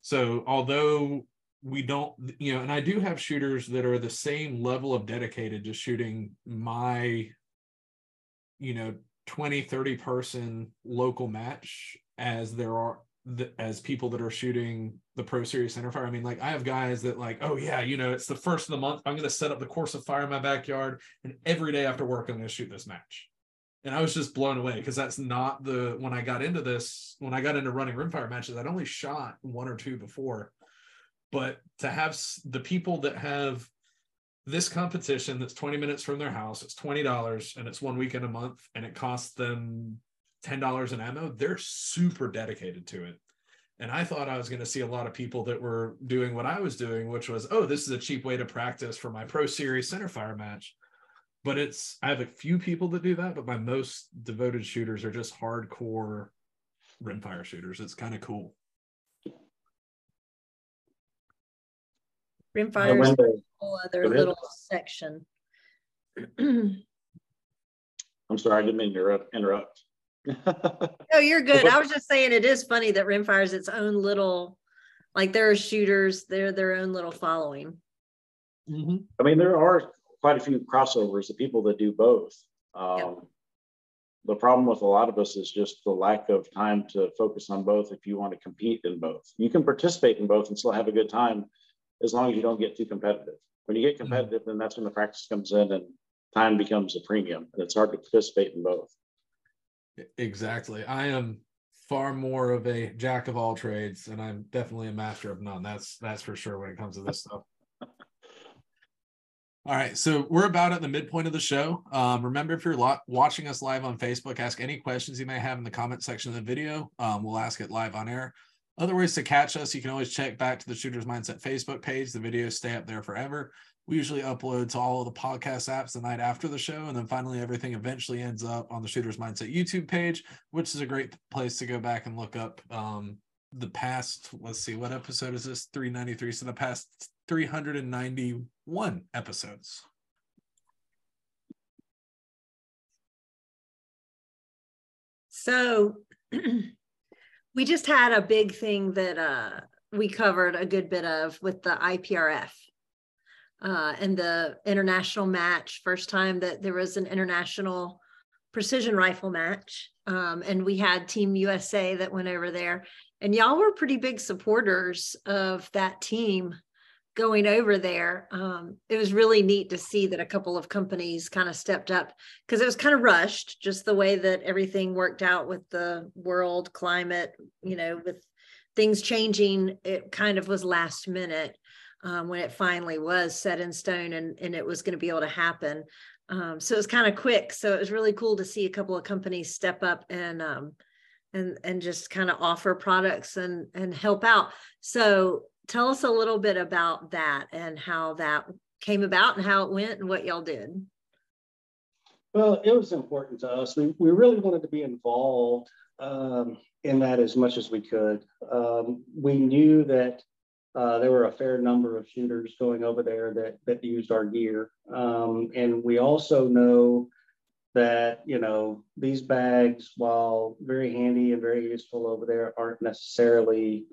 So although we don't, you know, and I do have shooters that are the same level of dedicated to shooting my, you know, 20 30 person local match as there are the, as people that are shooting the pro series centerfire i mean like i have guys that like oh yeah you know it's the first of the month i'm going to set up the course of fire in my backyard and every day after work i'm going to shoot this match. And i was just blown away because that's not the when i got into this when i got into running rimfire matches i'd only shot one or two before. But to have the people that have this competition that's 20 minutes from their house it's $20 and it's one weekend a month and it costs them $10 in ammo they're super dedicated to it. And i thought i was going to see a lot of people that were doing what i was doing which was oh this is a cheap way to practice for my pro series centerfire match. But it's i have a few people that do that but my most devoted shooters are just hardcore rimfire shooters. It's kind of cool. Rimfire is a whole other little section. I'm sorry i didn't mean to interrupt no, you're good. I was just saying it is funny that Rimfire is its own little, like there are shooters, they're their own little following. Mm-hmm. I mean, there are quite a few crossovers of people that do both. Um, yep. The problem with a lot of us is just the lack of time to focus on both if you want to compete in both. You can participate in both and still have a good time as long as you don't get too competitive. When you get mm-hmm. competitive, mm-hmm. then that's when the practice comes in and time becomes a premium. And it's hard to participate in both. Exactly. I am far more of a jack of all trades, and I'm definitely a master of none. That's that's for sure when it comes to this stuff. All right, so we're about at the midpoint of the show. Um, remember, if you're lo- watching us live on Facebook, ask any questions you may have in the comment section of the video. Um, we'll ask it live on air. Other ways to catch us, you can always check back to the Shooters Mindset Facebook page. The videos stay up there forever. We usually upload to all of the podcast apps the night after the show. And then finally, everything eventually ends up on the Shooters Mindset YouTube page, which is a great place to go back and look up um, the past. Let's see, what episode is this? 393. So the past 391 episodes. So we just had a big thing that uh, we covered a good bit of with the IPRF uh, and the international match, first time that there was an international precision rifle match. Um, and we had Team USA that went over there. And y'all were pretty big supporters of that team going over there. Um, it was really neat to see that a couple of companies kind of stepped up because it was kind of rushed, just the way that everything worked out with the world climate, you know, with things changing, it kind of was last minute um, when it finally was set in stone and, and it was going to be able to happen. Um, so it was kind of quick. So it was really cool to see a couple of companies step up and um, and and just kind of offer products and and help out. So tell us a little bit about that and how that came about and how it went and what y'all did. Well, it was important to us. We, we really wanted to be involved um, in that as much as we could. Um, we knew that uh, there were a fair number of shooters going over there that, that used our gear. Um, and we also know that, you know, these bags, while very handy and very useful over there, aren't necessarily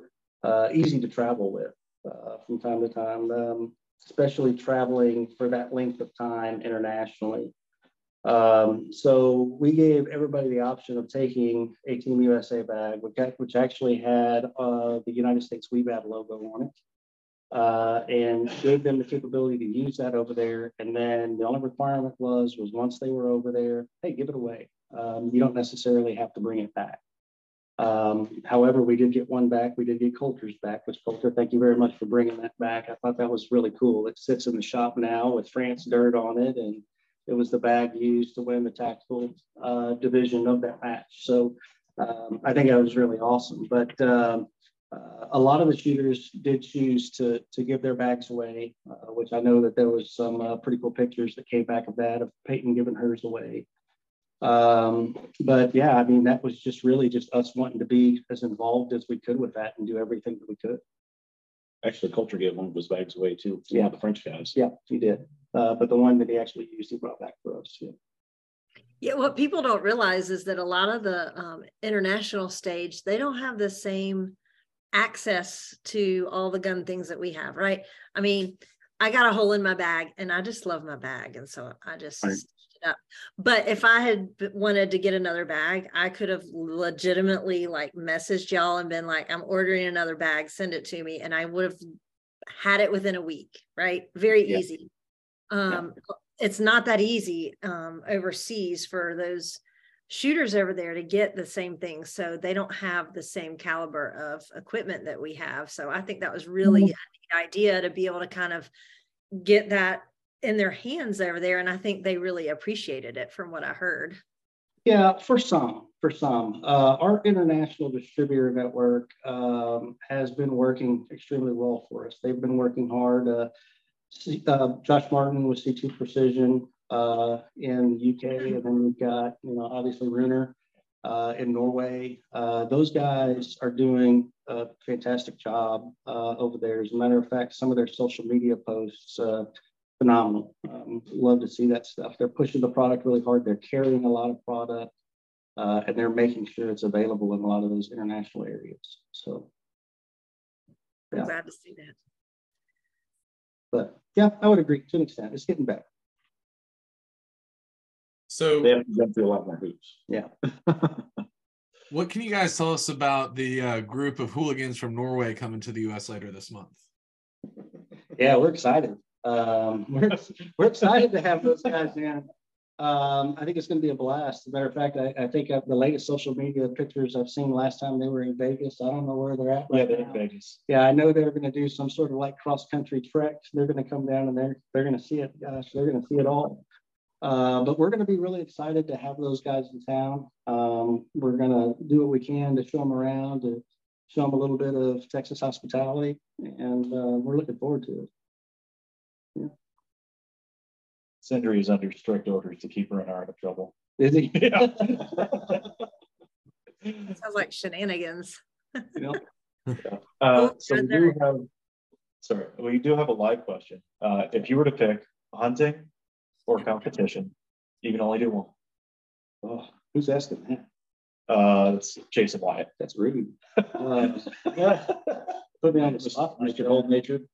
uh, easy to travel with uh, from time to time, um, especially traveling for that length of time internationally. Um, so we gave everybody the option of taking a Team USA bag, which, actually had uh, the United States Wiebad logo on it, uh, and gave them the capability to use that over there. And then the only requirement was was once they were over there, hey, give it away. Um, you don't necessarily have to bring it back. Um, however, we did get one back. We did get Coulter's back, which Coulter, thank you very much for bringing that back. I thought that was really cool. It sits in the shop now with France dirt on it and it was the bag used to win the tactical uh, division of that match. So um, I think that was really awesome. But um, uh, a lot of the shooters did choose to, to give their bags away, uh, which I know that there was some uh, pretty cool pictures that came back of that, of Peyton giving hers away. Um, but yeah, I mean, that was just really just us wanting to be as involved as we could with that and do everything that we could. Actually, Coulter gave one of his bags away too. Yeah, the French guys. Yeah, he did. Uh, but the one that he actually used, he brought back for us. Yeah. Yeah, what people don't realize is that a lot of the um, international stage, they don't have the same access to all the gun things that we have, right? I mean, I got a hole in my bag and I just love my bag. And so I just right. It But if I had wanted to get another bag, I could have legitimately like messaged y'all and been like, I'm ordering another bag, send it to me. And I would have had it within a week, right? Very yeah. easy. Um, yeah. It's not that easy um, overseas for those shooters over there to get the same thing. So they don't have the same caliber of equipment that we have. So I think that was really mm-hmm. a neat idea to be able to kind of get that in their hands over there. And I think they really appreciated it from what I heard. Yeah, for some, for some. Uh, our international distributor network um, has been working extremely well for us. They've been working hard. Uh, uh, Josh Martin with C2 Precision uh, in the UK, and then we've got, you know, obviously Runer uh, in Norway. Uh, those guys are doing a fantastic job over there. As a matter of fact, some of their social media posts phenomenal. Um, love to see that stuff. They're pushing the product really hard. They're carrying a lot of product, uh, and they're making sure it's available in a lot of those international areas. So, yeah. I'm glad to see that. But yeah, I would agree to an extent. It's getting better. So they have to jump through a lot more hoops. Yeah. what can you guys tell us about the uh, group of hooligans from Norway coming to the U.S. later this month? Yeah, we're excited. Um, we're, we're excited to have those guys in. Um, I think it's going to be a blast. As a matter of fact, I, I think the latest social media pictures I've seen last time they were in Vegas. I don't know where they're at. Right yeah, they're now. in Vegas. Yeah, I know they're going to do some sort of like cross country trek. They're going to come down and they're they're going to see it. Gosh, they're going to see it all. Uh, but we're going to be really excited to have those guys in town. Um, we're going to do what we can to show them around, to show them a little bit of Texas hospitality, and uh, we're looking forward to it. Yeah. Sindri is under strict orders to keep Runer out of trouble. Is he? Yeah. Sounds like shenanigans. yeah. Uh, so we do have, sorry, we do have a live question. Uh, if you were to pick hunting or competition, you can only do one. Oh, who's asking that? Uh, that's Jason Wyatt. That's rude. Uh, put me on the spot, Mr. Old Natured.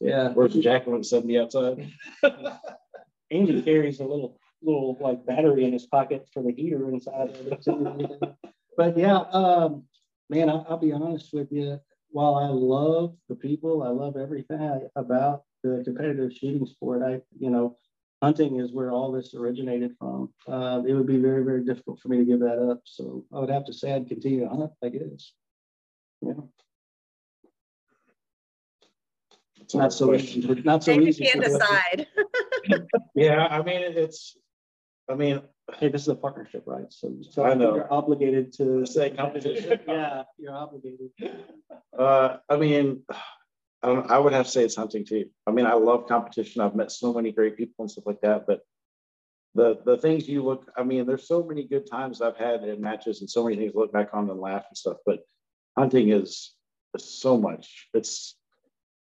Yeah. Where's Jacqueline sitting the outside? Andy carries a little little like battery in his pocket for the heater inside of it. but yeah, um, man, I, will be honest with you. While I love the people, I love everything about the competitive shooting sport. I, you know, hunting is where all this originated from. Uh, it would be very, very difficult for me to give that up. So I would have to say I'd continue to hunt, I guess. Yeah. It's not so easy. Not so Maybe easy. Can't decide. yeah, I mean, it's. I mean, hey, this is a partnership, right? So, so I know you're obligated to say competition. yeah, you're obligated. Uh, I mean, I, I would have to say it's hunting too. I mean, I love competition. I've met so many great people and stuff like that, but the the things you look i mean there's so many good times i've had in matches and so many things to look back on and laugh and stuff but hunting is, is so much it's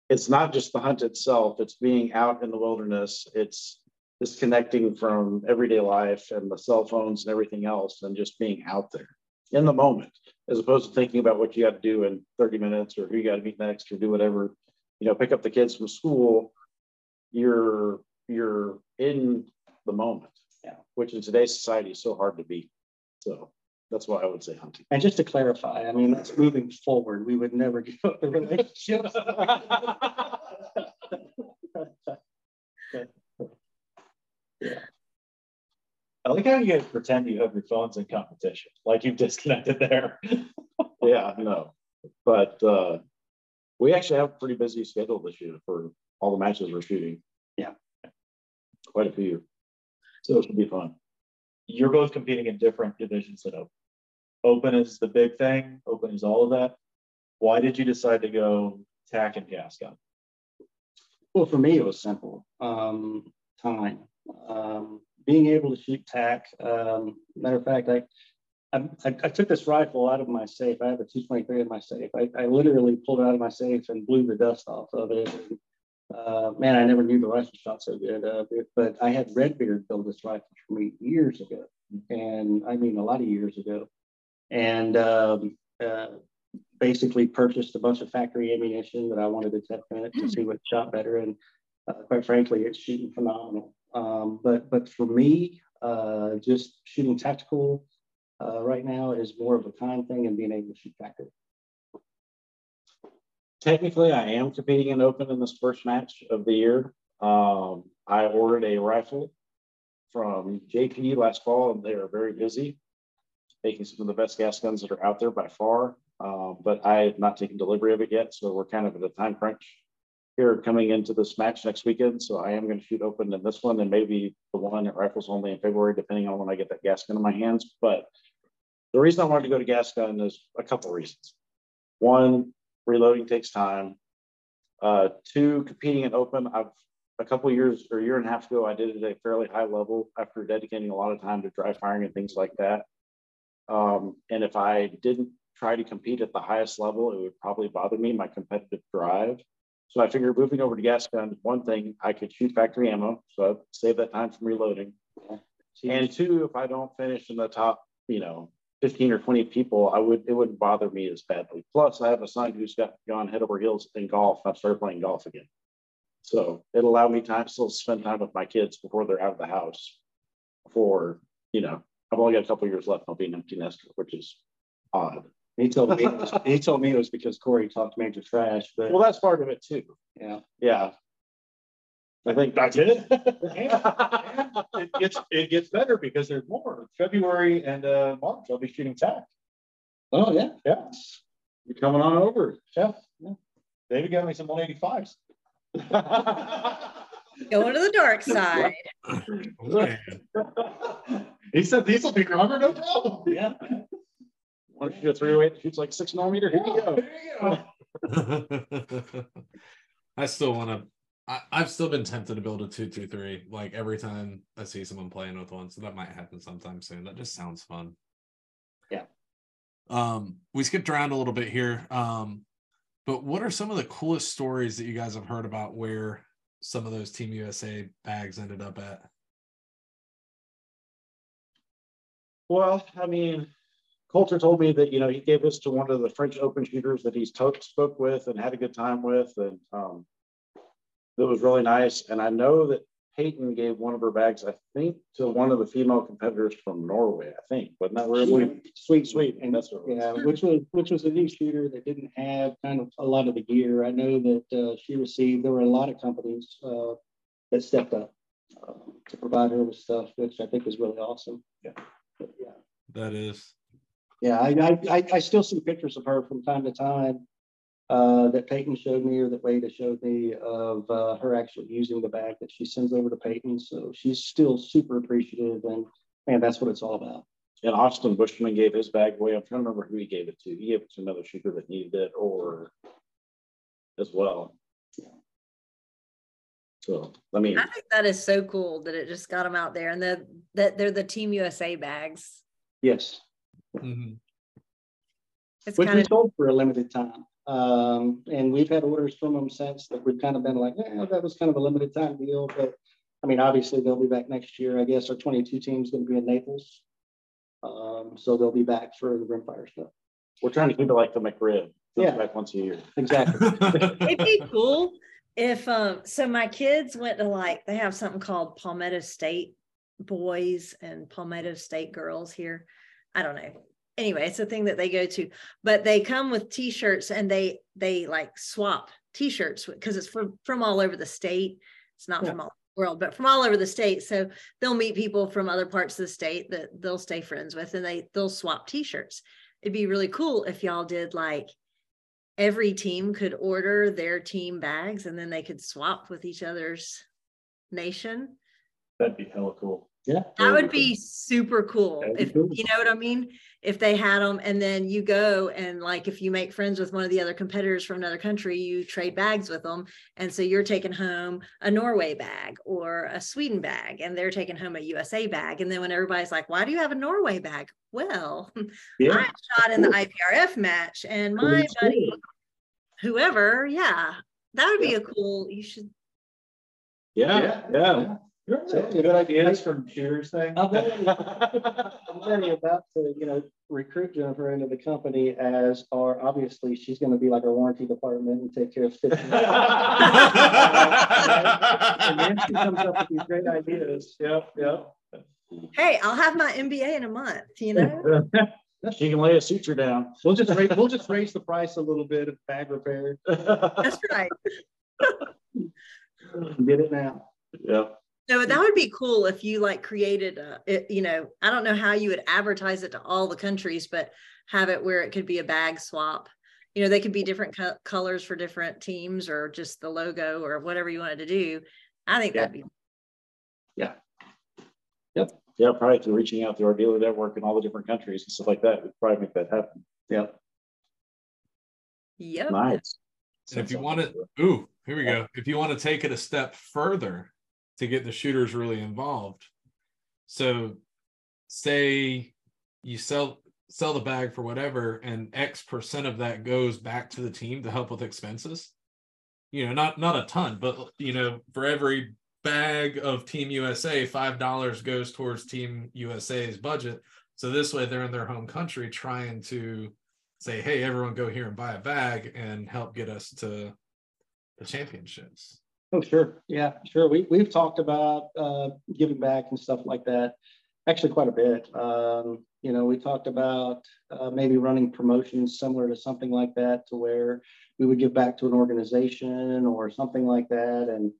it's not just the hunt itself, it's being out in the wilderness, it's disconnecting from everyday life and the cell phones and everything else, and just being out there in the moment, as opposed to thinking about what you got to do in 30 minutes or who you got to meet next or do whatever, you know, pick up the kids from school. You're you're in the moment, yeah, which in today's society is so hard to be. So that's why I would say hunting. And just to clarify, I mean, that's moving forward. We would never give up the relationship. yeah. I like how you guys pretend you have your phones in competition, like you've disconnected there. yeah, no. But uh, we actually have a pretty busy schedule this year for all the matches we're shooting. Yeah. Quite a few. So it should be fun. You're both competing in different divisions at Open open is the big thing, open is all of that. Why did you decide to go tack and gas gun? Well, for me, it was simple um, time. Um, being able to shoot tack. Um, matter of fact, I, I, I, took this rifle out of my safe. I have a 223 in my safe. I, I literally pulled it out of my safe and blew the dust off of it. And, uh, man, I never knew the rifle shot so good. Uh, but I had Redbeard build this rifle for me years ago. And I mean, a lot of years ago and um, uh, basically purchased a bunch of factory ammunition that I wanted to test it to see what shot better. And uh, quite frankly, it's shooting phenomenal. Um, but but for me, Uh, just shooting tactical uh, right now is more of a time thing and being able to shoot factory. Technically, I am competing in open in this first match of the year. Um, I ordered a rifle from JP last fall, and they are very busy making some of the best gas guns that are out there by far. Uh, but I have not taken delivery of it yet, so we're kind of at a time crunch here coming into this match next weekend. So I am going to shoot open in this one and maybe the one at rifles only in February, depending on when I get that gas gun in my hands. But the reason I wanted to go to gas gun is a couple of reasons. One, reloading takes time. Uh, two, competing in open. I've a couple years or a year and a half ago, I did it at a fairly high level after dedicating a lot of time to dry firing and things like that. Um, and if I didn't try to compete at the highest level, it would probably bother me, my competitive drive. So I figured moving over to gas guns, one thing, I could shoot factory ammo. So I'd save that time from reloading. And two, if I don't finish in the top, you know, 15 or 20 people, I would it wouldn't bother me as badly. Plus, I have a son who's got gone head over heels in golf. I've started playing golf again. So it allowed me time still spend time with my kids before they're out of the house. For, you know, I've only got a couple years left. I'll be an empty nester, which is odd. He told me he told me it was because Corey talked major trash, but Well, that's part of it too. yeah. Yeah. I think That's it. And it gets it gets better because there's more. February and uh, March, I'll be shooting tack. Oh yeah. Yeah, you're coming on over. Jeff. yeah. David got me some 185s. Going to the dark side. Man. he said these will be rubber, no problem. Yeah. Want to shoot a 308 that shoots like six millimeter? Here you go. There you go. I still want to. I've still been tempted to build a two two three. Like every time I see someone playing with one, so that might happen sometime soon. That just sounds fun. Yeah. Um, we skipped around a little bit here. Um, but what are some of the coolest stories that you guys have heard about where some of those Team USA bags ended up at? Well, I mean, Coulter told me that, you know, he gave this to one of the French open shooters that he's spoke with and had a good time with. And um, that was really nice. And I know that Peyton gave one of her bags, I think, to one of the female competitors from Norway, I think. Wasn't that where went? Sweet, sweet. And That's what yeah, which was which was a new shooter that didn't have kind of a lot of the gear. I know that uh, she received. There were a lot of companies uh, that stepped up uh, to provide her with stuff, which I think was really awesome. Yeah. But, yeah. That is. Yeah, I, I, I, I still see pictures of her from time to time uh, that Peyton showed me or that Wade showed me of uh, her actually using the bag that she sends over to Peyton. So she's still super appreciative, and man, that's what it's all about. And Austin Buschman gave his bag away. I'm trying to remember who he gave it to. He gave it to another shooter that needed it or as well. So, I mean, I think that is so cool that it just got them out there and that that they're the Team USA bags. Yes, Mhm. It's which kind we of sold for a limited time. Um, and we've had orders from them since that we've kind of been like, yeah, that was kind of a limited time deal. But I mean, obviously they'll be back next year. I guess our 22 team is going to be in Naples. Um, so they'll be back for the rimfire stuff. we're trying to keep it like the McRib. Comes Yeah. Back once a year. Exactly. it'd be cool if um so my kids went to like they have something called Palmetto State boys and Palmetto State girls here. I don't know. Anyway, it's a thing that they go to, but they come with t-shirts and they they like swap t-shirts because it's from from all over the state. It's not Yeah. from all over the world, but from all over the state. So they'll meet people from other parts of the state that they'll stay friends with and they they'll swap t-shirts. It'd be really cool if y'all did like every team could order their team bags and then they could swap with each other's nation. That'd be hella cool. Yeah. That would be super cool. That'd be If cool. you know what I mean? If they had them and then you go and like if you make friends with one of the other competitors from another country, you trade bags with them. And so you're taking home a Norway bag or a Sweden bag and they're taking home a USA bag. And then when everybody's like, why do you have a Norway bag? Well, Yeah. I shot in the IPRF match and my buddy, cool. Whoever, yeah, that would be a cool, you should Yeah, yeah. So, Good ideas from Cheers thing. I'm very, I'm very about to, you know, recruit Jennifer into the company as our, obviously, she's going to be like our warranty department and take care of. 50 And then she comes up with these great ideas. Yep, yep. Hey, I'll have my MBA in a month, you know? She can lay a suture down. We'll just raise, we'll just raise the price a little bit of bag repair. That's right. Get it now. Yeah. So that would be cool if you like created a, it, you know, I don't know how you would advertise it to all the countries, but have it where it could be a bag swap. You know, they could be different co- colors for different teams or just the logo or whatever you wanted to do. I think that'd be Yeah, probably through reaching out to our dealer network in all the different countries and stuff like that, we'd probably make that happen. Yeah. yep. Nice. And if you want to, ooh, here we go. If you want to take it a step further to get the shooters really involved, so say you sell sell the bag for whatever, and X percent of that goes back to the team to help with expenses. You know, not not a ton, but you know, for every bag of Team USA, five dollars goes towards Team USA's budget. So this way, they're in their home country trying to say, hey, everyone go here and buy a bag and help get us to the championships. Oh, sure. Yeah, sure. We, we've talked about uh, giving back and stuff like that, actually quite a bit. Um, you know, we talked about uh, maybe running promotions similar to something like that to where we would give back to an organization or something like that. And,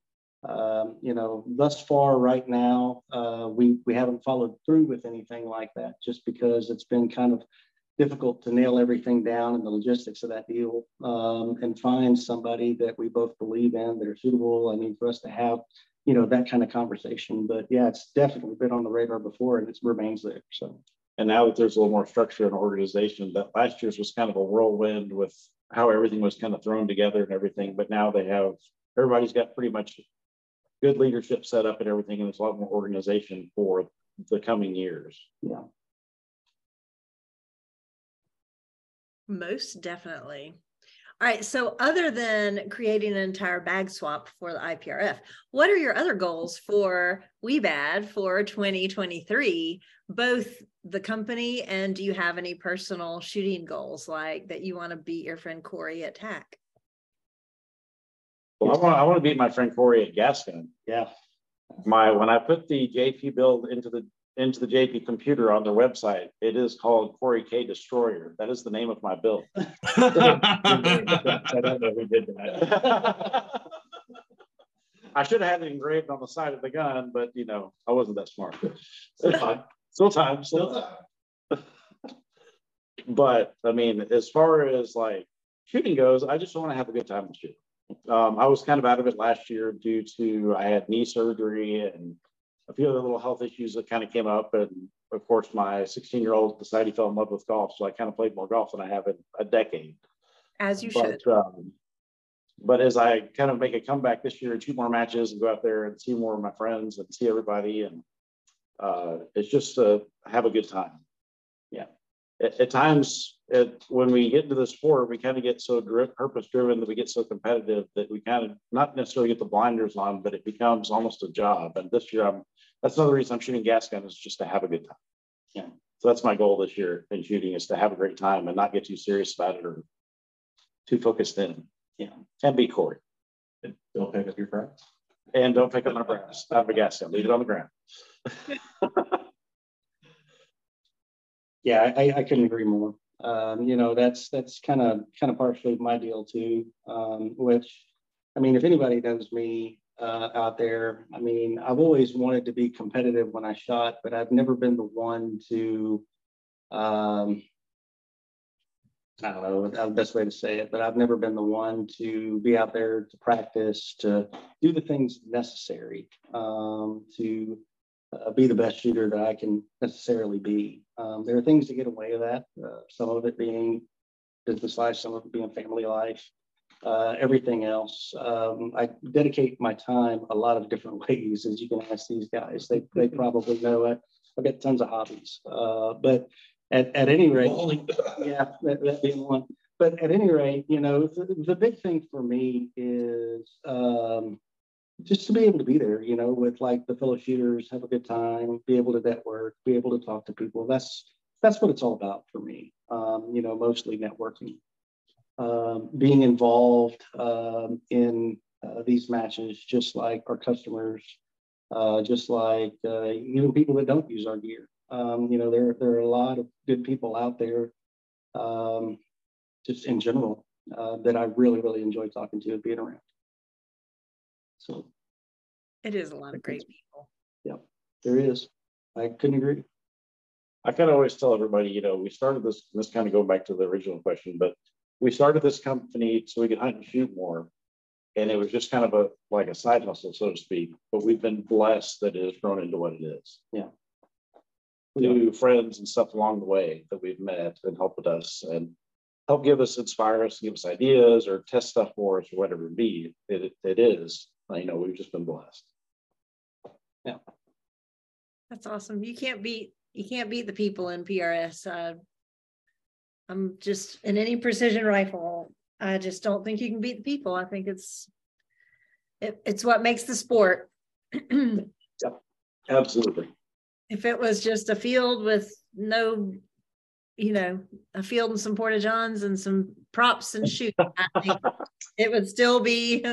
um, you know, thus far right now, uh, we, we haven't followed through with anything like that just because it's been kind of difficult to nail everything down and the logistics of that deal um, and find somebody that we both believe in that are suitable. I mean, for us to have, you know, that kind of conversation. But yeah, it's definitely been on the radar before and it remains there. So. And now that there's a little more structure and organization, that last year's was kind of a whirlwind with how everything was kind of thrown together and everything. But now they have, everybody's got pretty much good leadership set up and everything. And there's a lot more organization for the coming years. Yeah. Most definitely. All right. So, other than creating an entire bag swap for the IPRF, what are your other goals for Wiebad for 2023? Both the company and do you have any personal shooting goals like that you want to beat your friend Corey at TAC? Well, I want, I want to beat my friend Corey at gas gun. Yeah. My, when I put the JP build into the into the JP computer on their website. It is called Corey K Destroyer. That is the name of my build. I don't know who did that. I should have had it engraved on the side of the gun, but you know, I wasn't that smart. Still time. Still time. Still time. but I mean, as far as like shooting goes, I just want to have a good time with shooting. Um, I was kind of out of it last year due to I had knee surgery and a few other little health issues that kind of came up. And of course, my 16 year old decided he fell in love with golf. So I kind of played more golf than I have in a decade. As you but, should. Um, but as I kind of make a comeback this year, two more matches and go out there and see more of my friends and see everybody. And uh, it's just to have a good time. Yeah. At, at times, it, when we get into the sport, we kind of get so dri- purpose driven that we get so competitive that we kind of not necessarily get the blinders on, but it becomes almost a job. And this year, I'm that's another reason I'm shooting gas gun is just to have a good time. Yeah. So that's my goal this year in shooting is to have a great time and not get too serious about it or too focused in. Yeah. And be Corey. And don't pick up your friends. And don't pick up my friends. Have a gas gun. Leave it on the ground. yeah, I, I couldn't agree more. Um, you know, that's that's kind of kind of partially my deal too. Um, which, I mean, if anybody knows me uh, out there, I mean, I've always wanted to be competitive when I shot, but I've never been the one to. Um, I don't know the best way to say it, but I've never been the one to be out there to practice, to do the things necessary um, to uh, be the best shooter that I can necessarily be. Um, there are things to get away with that, uh, some of it being business life, some of it being family life, uh, everything else. Um, I dedicate my time a lot of different ways, as you can ask these guys. They, they probably know it. I've got tons of hobbies, uh, but at, at any rate, yeah, that, that being one. But at any rate, you know, the, the big thing for me is um, just to be able to be there, you know, with like the fellow shooters, have a good time, be able to network, be able to talk to people. That's that's what it's all about for me. Um, you know, mostly networking, um, being involved um, in uh, these matches, just like our customers uh, just like uh, even people that don't use our gear. Um, you know, there, there are a lot of good people out there, um, just in general, uh, that I really, really enjoy talking to and being around. So It is a lot of great people. Yeah. There is. I couldn't agree. I kind of always tell everybody, you know, we started this, this kind of go back to the original question, but we started this company so we could hunt and shoot more. And it was just kind of a, like a side hustle, so to speak, but we've been blessed that it has grown into what it is. Yeah. New friends and stuff along the way that we've met and helped us and help give us, inspire us, give us ideas or test stuff for us or whatever it be. It, it is, you know, we've just been blessed. Yeah. That's awesome. You can't beat you can't beat the people in PRS. Uh, I'm just in any precision rifle. I just don't think you can beat the people. I think it's it, it's what makes the sport. Absolutely. if it was just a field with no, you know, a field and some porta johns and some props and shoot, I think it would still be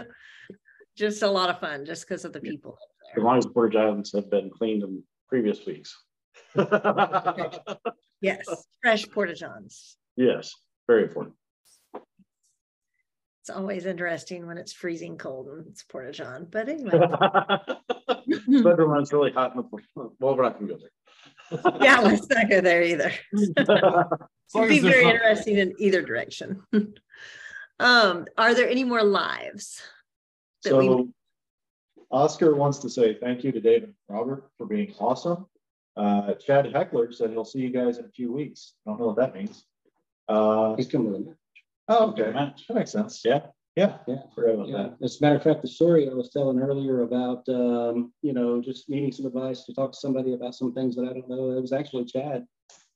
just a lot of fun just because of the people. As long as porta johns have been cleaned in previous weeks. Yes, fresh porta johns. Yes, very important. It's always interesting when it's freezing cold and it's porta john. But anyway, But when it's really hot in the, well, we're not gonna go there. yeah, let's not go there either. It'd be very interesting in either direction. um, are there any more lives? That we- So Oscar wants to say thank you to David and Robert for being awesome. Uh, Chad Heckler said he'll see you guys in a few weeks. I don't know what that means. Uh, He's coming with it. oh, okay, that makes sense. Yeah, yeah, Yeah. Forgot about Yeah, that. as a matter of fact, the story I was telling earlier about, um, you know, just needing some advice to talk to somebody about some things that I don't know, it was actually Chad.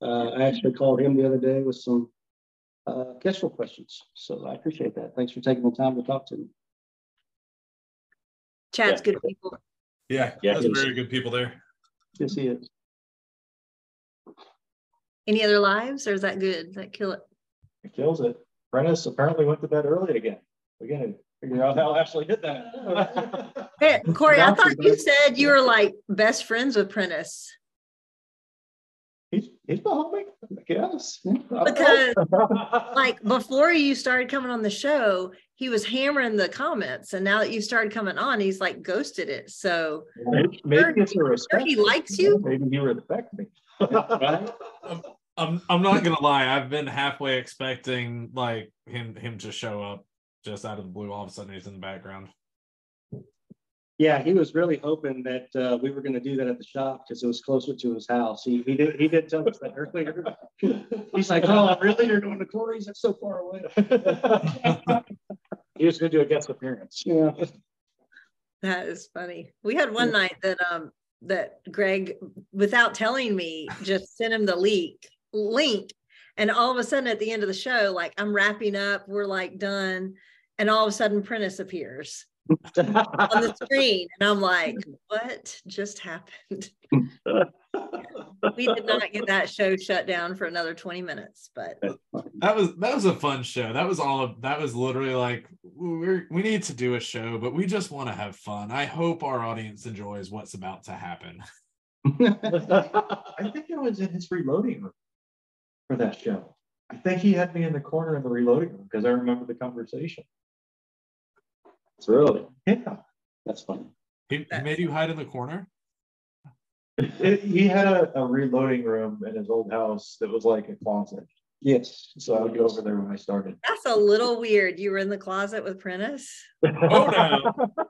Uh, I actually called him the other day with some uh, Kestrel questions, so I appreciate that. Thanks for taking the time to talk to me. Chad's good people. Yeah, Yeah, that's it is. very good people there. Good to see you. Any other lives or is that good? Does that kill it? It kills it. Prentice apparently went to bed early again. We gotta figure out how Ashley did that. Hey, Corey, I thought you said you were like best friends with Prentice He's, he's my homie, I guess. I don't know. because like before you started coming on the show, he was hammering the comments. And now that you started coming on, he's like ghosted it. So Maybe maybe it's a respect. he likes you? Maybe he respects me. I'm I'm not gonna lie. I've been halfway expecting like him him to show up just out of the blue. All of a sudden, he's in the background. Yeah, he was really hoping that uh, we were going to do that at the shop because it was closer to his house. He, he did he did tell us that earlier. He's like, oh, really? You're going to Corey's? That's so far away. He was gonna do a guest appearance. Yeah. that is funny. We had one night that um that Greg, without telling me, just sent him the leak link. And all of a sudden at the end of the show, like I'm wrapping up, we're like done. And all of a sudden Prentice appears on the screen. And I'm like, what just happened? we did not get that show shut down for another 20 minutes, but That was that was a fun show. That was all. Of, that was literally like we're we need to do a show, but we just want to have fun. I hope our audience enjoys what's about to happen. I think I was in his reloading room for that show. I think he had me in the corner in the reloading room because I remember the conversation. It's really. Yeah. That's funny. He, he made you hide in the corner. It- he had a, a reloading room in his old house that was like a closet. Yes. So I would go over there when I started. that's a little weird. You were in the closet with Prentice. Oh no!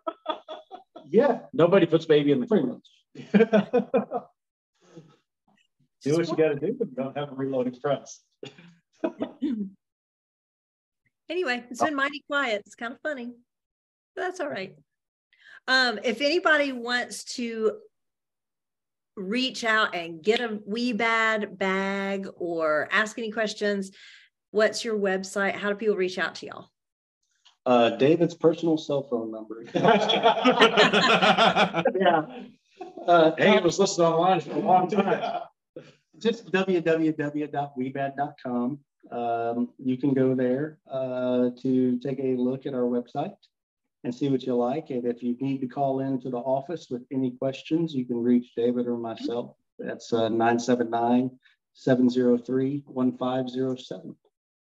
Yeah. Nobody puts baby in the Pretty corner. much. Do what you gotta do, but you don't have a reloading press. Anyway, it's been mighty quiet. It's kind of funny. But that's all right. Um, if anybody wants to reach out and get a Wiebad bag or ask any questions, what's your website? How do people reach out to y'all? Uh, David's personal cell phone number. Yeah. Uh, Hey, it was listed online for a long time. just www.wiebad.com. Um, you can go there uh, to take a look at our website. And see what you like. And if you need to call into the office with any questions, you can reach David or myself. That's uh, 979 703 1507.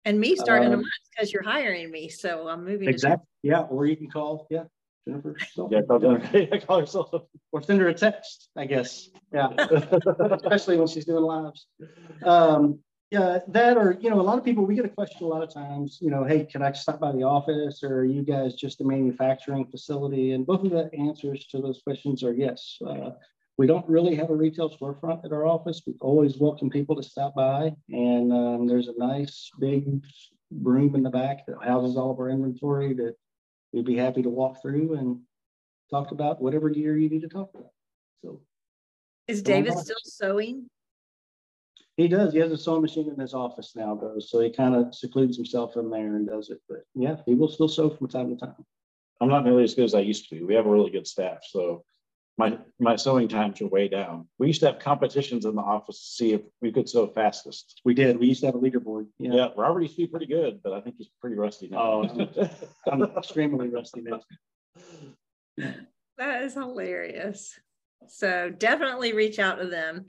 And me starting a month because you're hiring me. So I'm moving. to- Exactly. Yeah. Or you can call, yeah, Jennifer. so- Yeah, call Jennifer. call herself. Or send her a text, I guess. Yeah. Especially when she's doing lives. Um, yeah, that or, you know, a lot of people, we get a question a lot of times, you know, hey, can I stop by the office or are you guys just a manufacturing facility? And both of the answers to those questions are yes. Uh, we don't really have a retail storefront at our office. We always welcome people to stop by and um, there's a nice big room in the back that houses all of our inventory that we'd be happy to walk through and talk about whatever gear you need to talk about. So Is David still sewing? He does. He has a sewing machine in his office now, though. So he kind of secludes himself in there and does it. But yeah, he will still sew from time to time. I'm not nearly as good as I used to be. We have a really good staff, so my my sewing times are way down. We used to have competitions in the office to see if we could sew fastest. We did. We used to have a leaderboard. Yeah, Yeah. Robert used to be pretty good, but I think he's pretty rusty now. Oh, I'm extremely rusty now. That is hilarious. So definitely reach out to them.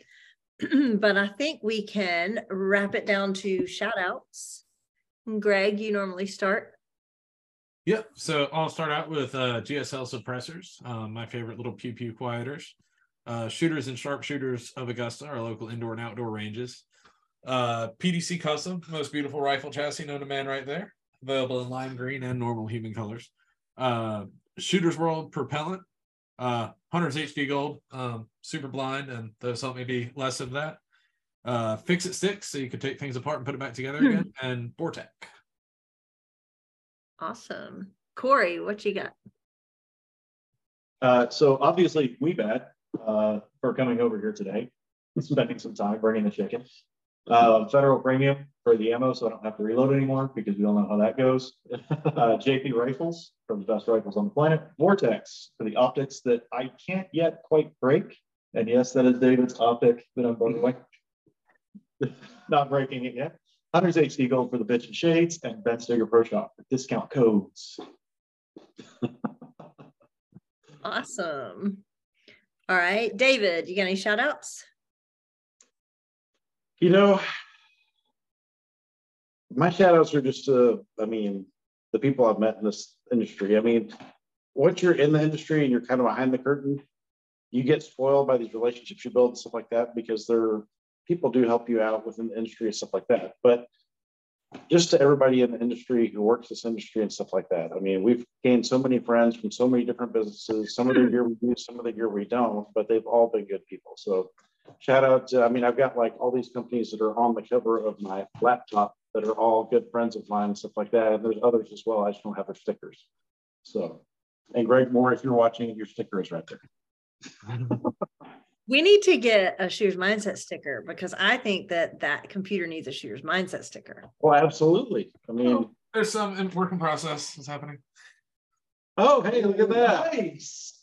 but I think we can wrap it down to shout outs. Greg, you normally start. Yep. So I'll start out with uh, GSL suppressors, um, my favorite little pew pew quieters. Uh, shooters and sharpshooters of Augusta, our local indoor and outdoor ranges. Uh, PDC Custom, most beautiful rifle chassis known to man right there. Available in lime green and normal human colors. Uh, Shooters World Propellant, uh, Hunters HD Gold, um, super blind, and those help me be less of that. Uh, Fix It Sticks, so you could take things apart and put it back together again. And Vortex. Awesome. Corey, what you got? Uh, so obviously, Wiebad uh, for coming over here today, spending some time bringing the chicken. Uh, federal premium for the ammo, so I don't have to reload anymore because we all know how that goes. Uh, JP rifles from the best rifles on the planet. Vortex for the optics that I can't yet quite break. And yes, that is David's optic that I'm burning. Not breaking it yet. Hunters HD Gold for the bitch and shades and Ben Stoeger Pro Shop for discount codes. Awesome. All right. David, you got any shout outs? You know, my shout outs are just to, I mean, the people I've met in this industry. I mean, once you're in the industry and you're kind of behind the curtain, you get spoiled by these relationships you build and stuff like that because they're people do help you out within the industry and stuff like that. But just to everybody in the industry who works this industry and stuff like that. I mean, we've gained so many friends from so many different businesses. Some of the gear we do, some of the gear we don't, but they've all been good people. So shout out to, I mean, I've got like all these companies that are on the cover of my laptop that are all good friends of mine and stuff like that. And there's others as well. I just don't have their stickers. So, and Greg Moore, if you're watching, your sticker is right there. We need to get a shooter's mindset sticker because I think that that computer needs a shooter's mindset sticker. Well, absolutely. I mean, oh, There's some in work in process is happening. oh, hey, look at that. Nice.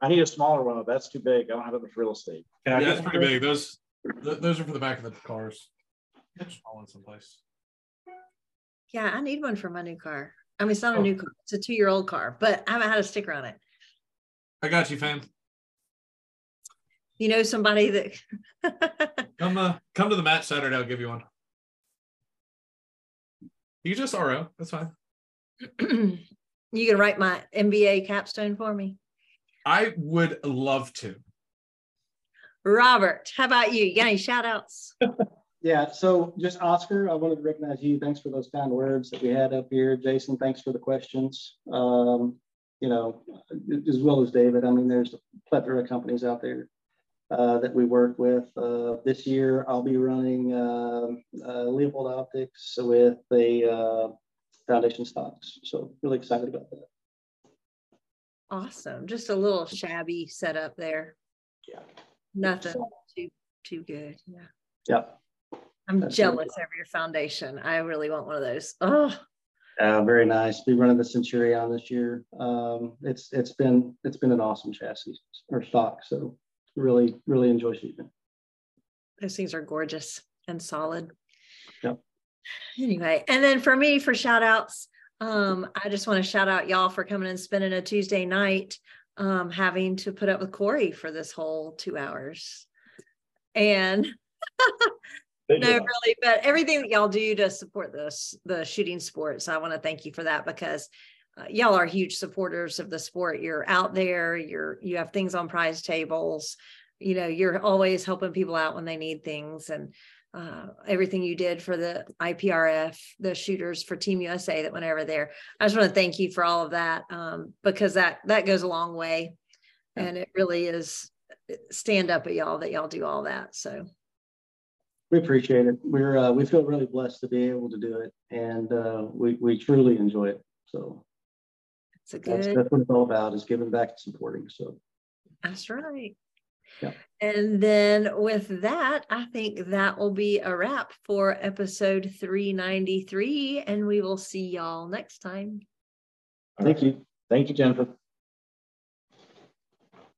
I need a smaller one. That's too big. I don't have that much real estate. Can Yeah, get it's pretty big. Those th- those are for the back of the cars. All in someplace. Yeah, I need one for my new car. I mean, it's not a Oh. new car, it's a two year old car, but I haven't had a sticker on it. I got you, fam. You know, somebody that. Come uh, come to the match Saturday. I'll give you one. You just RO. That's fine. you can write my MBA capstone for me. I would love to. Robert, how about you? You got any shout outs? Yeah, so just Oscar, I wanted to recognize you. Thanks for those kind words that we had up here. Jason, thanks for the questions. Um, you know, as well as David, I mean, there's a plethora of companies out there uh, that we work with. Uh, this year, I'll be running uh, uh, Leupold Optics with the uh, Foundation Stocks. So really excited about that. Awesome. Just a little shabby setup there. Yeah. Nothing too too good. Yeah. Yeah. I'm That's jealous of your foundation. I really want one of those. Oh, Uh, very nice. Be running the Centurion this year. Um, it's it's been it's been an awesome chassis or stock. So really really enjoy shooting. it. those things are gorgeous and solid. Yep. Anyway, and then for me, for shout outs, Um, I just want to shout out y'all for coming and spending a Tuesday night, um, having to put up with Corey for this whole two hours. And no, really, but everything that y'all do to support this, the shooting sports, I want to thank you for that because uh, y'all are huge supporters of the sport. You're out there, you're, you have things on prize tables. You know, you're always helping people out when they need things and uh, everything you did for the IPRF, the shooters for Team USA that went over there. I just want to thank you for all of that um, because that that goes a long way, and it really is stand up at y'all that y'all do all that. So We appreciate it. We're, uh, we feel really blessed to be able to do it and, uh, we, we truly enjoy it. So it's a that's, that's what it's all about is giving back and supporting. So. That's right. Yeah. And then with that, I think that will be a wrap for episode 393, and we will see y'all next time. Thank you. Thank you, Jennifer.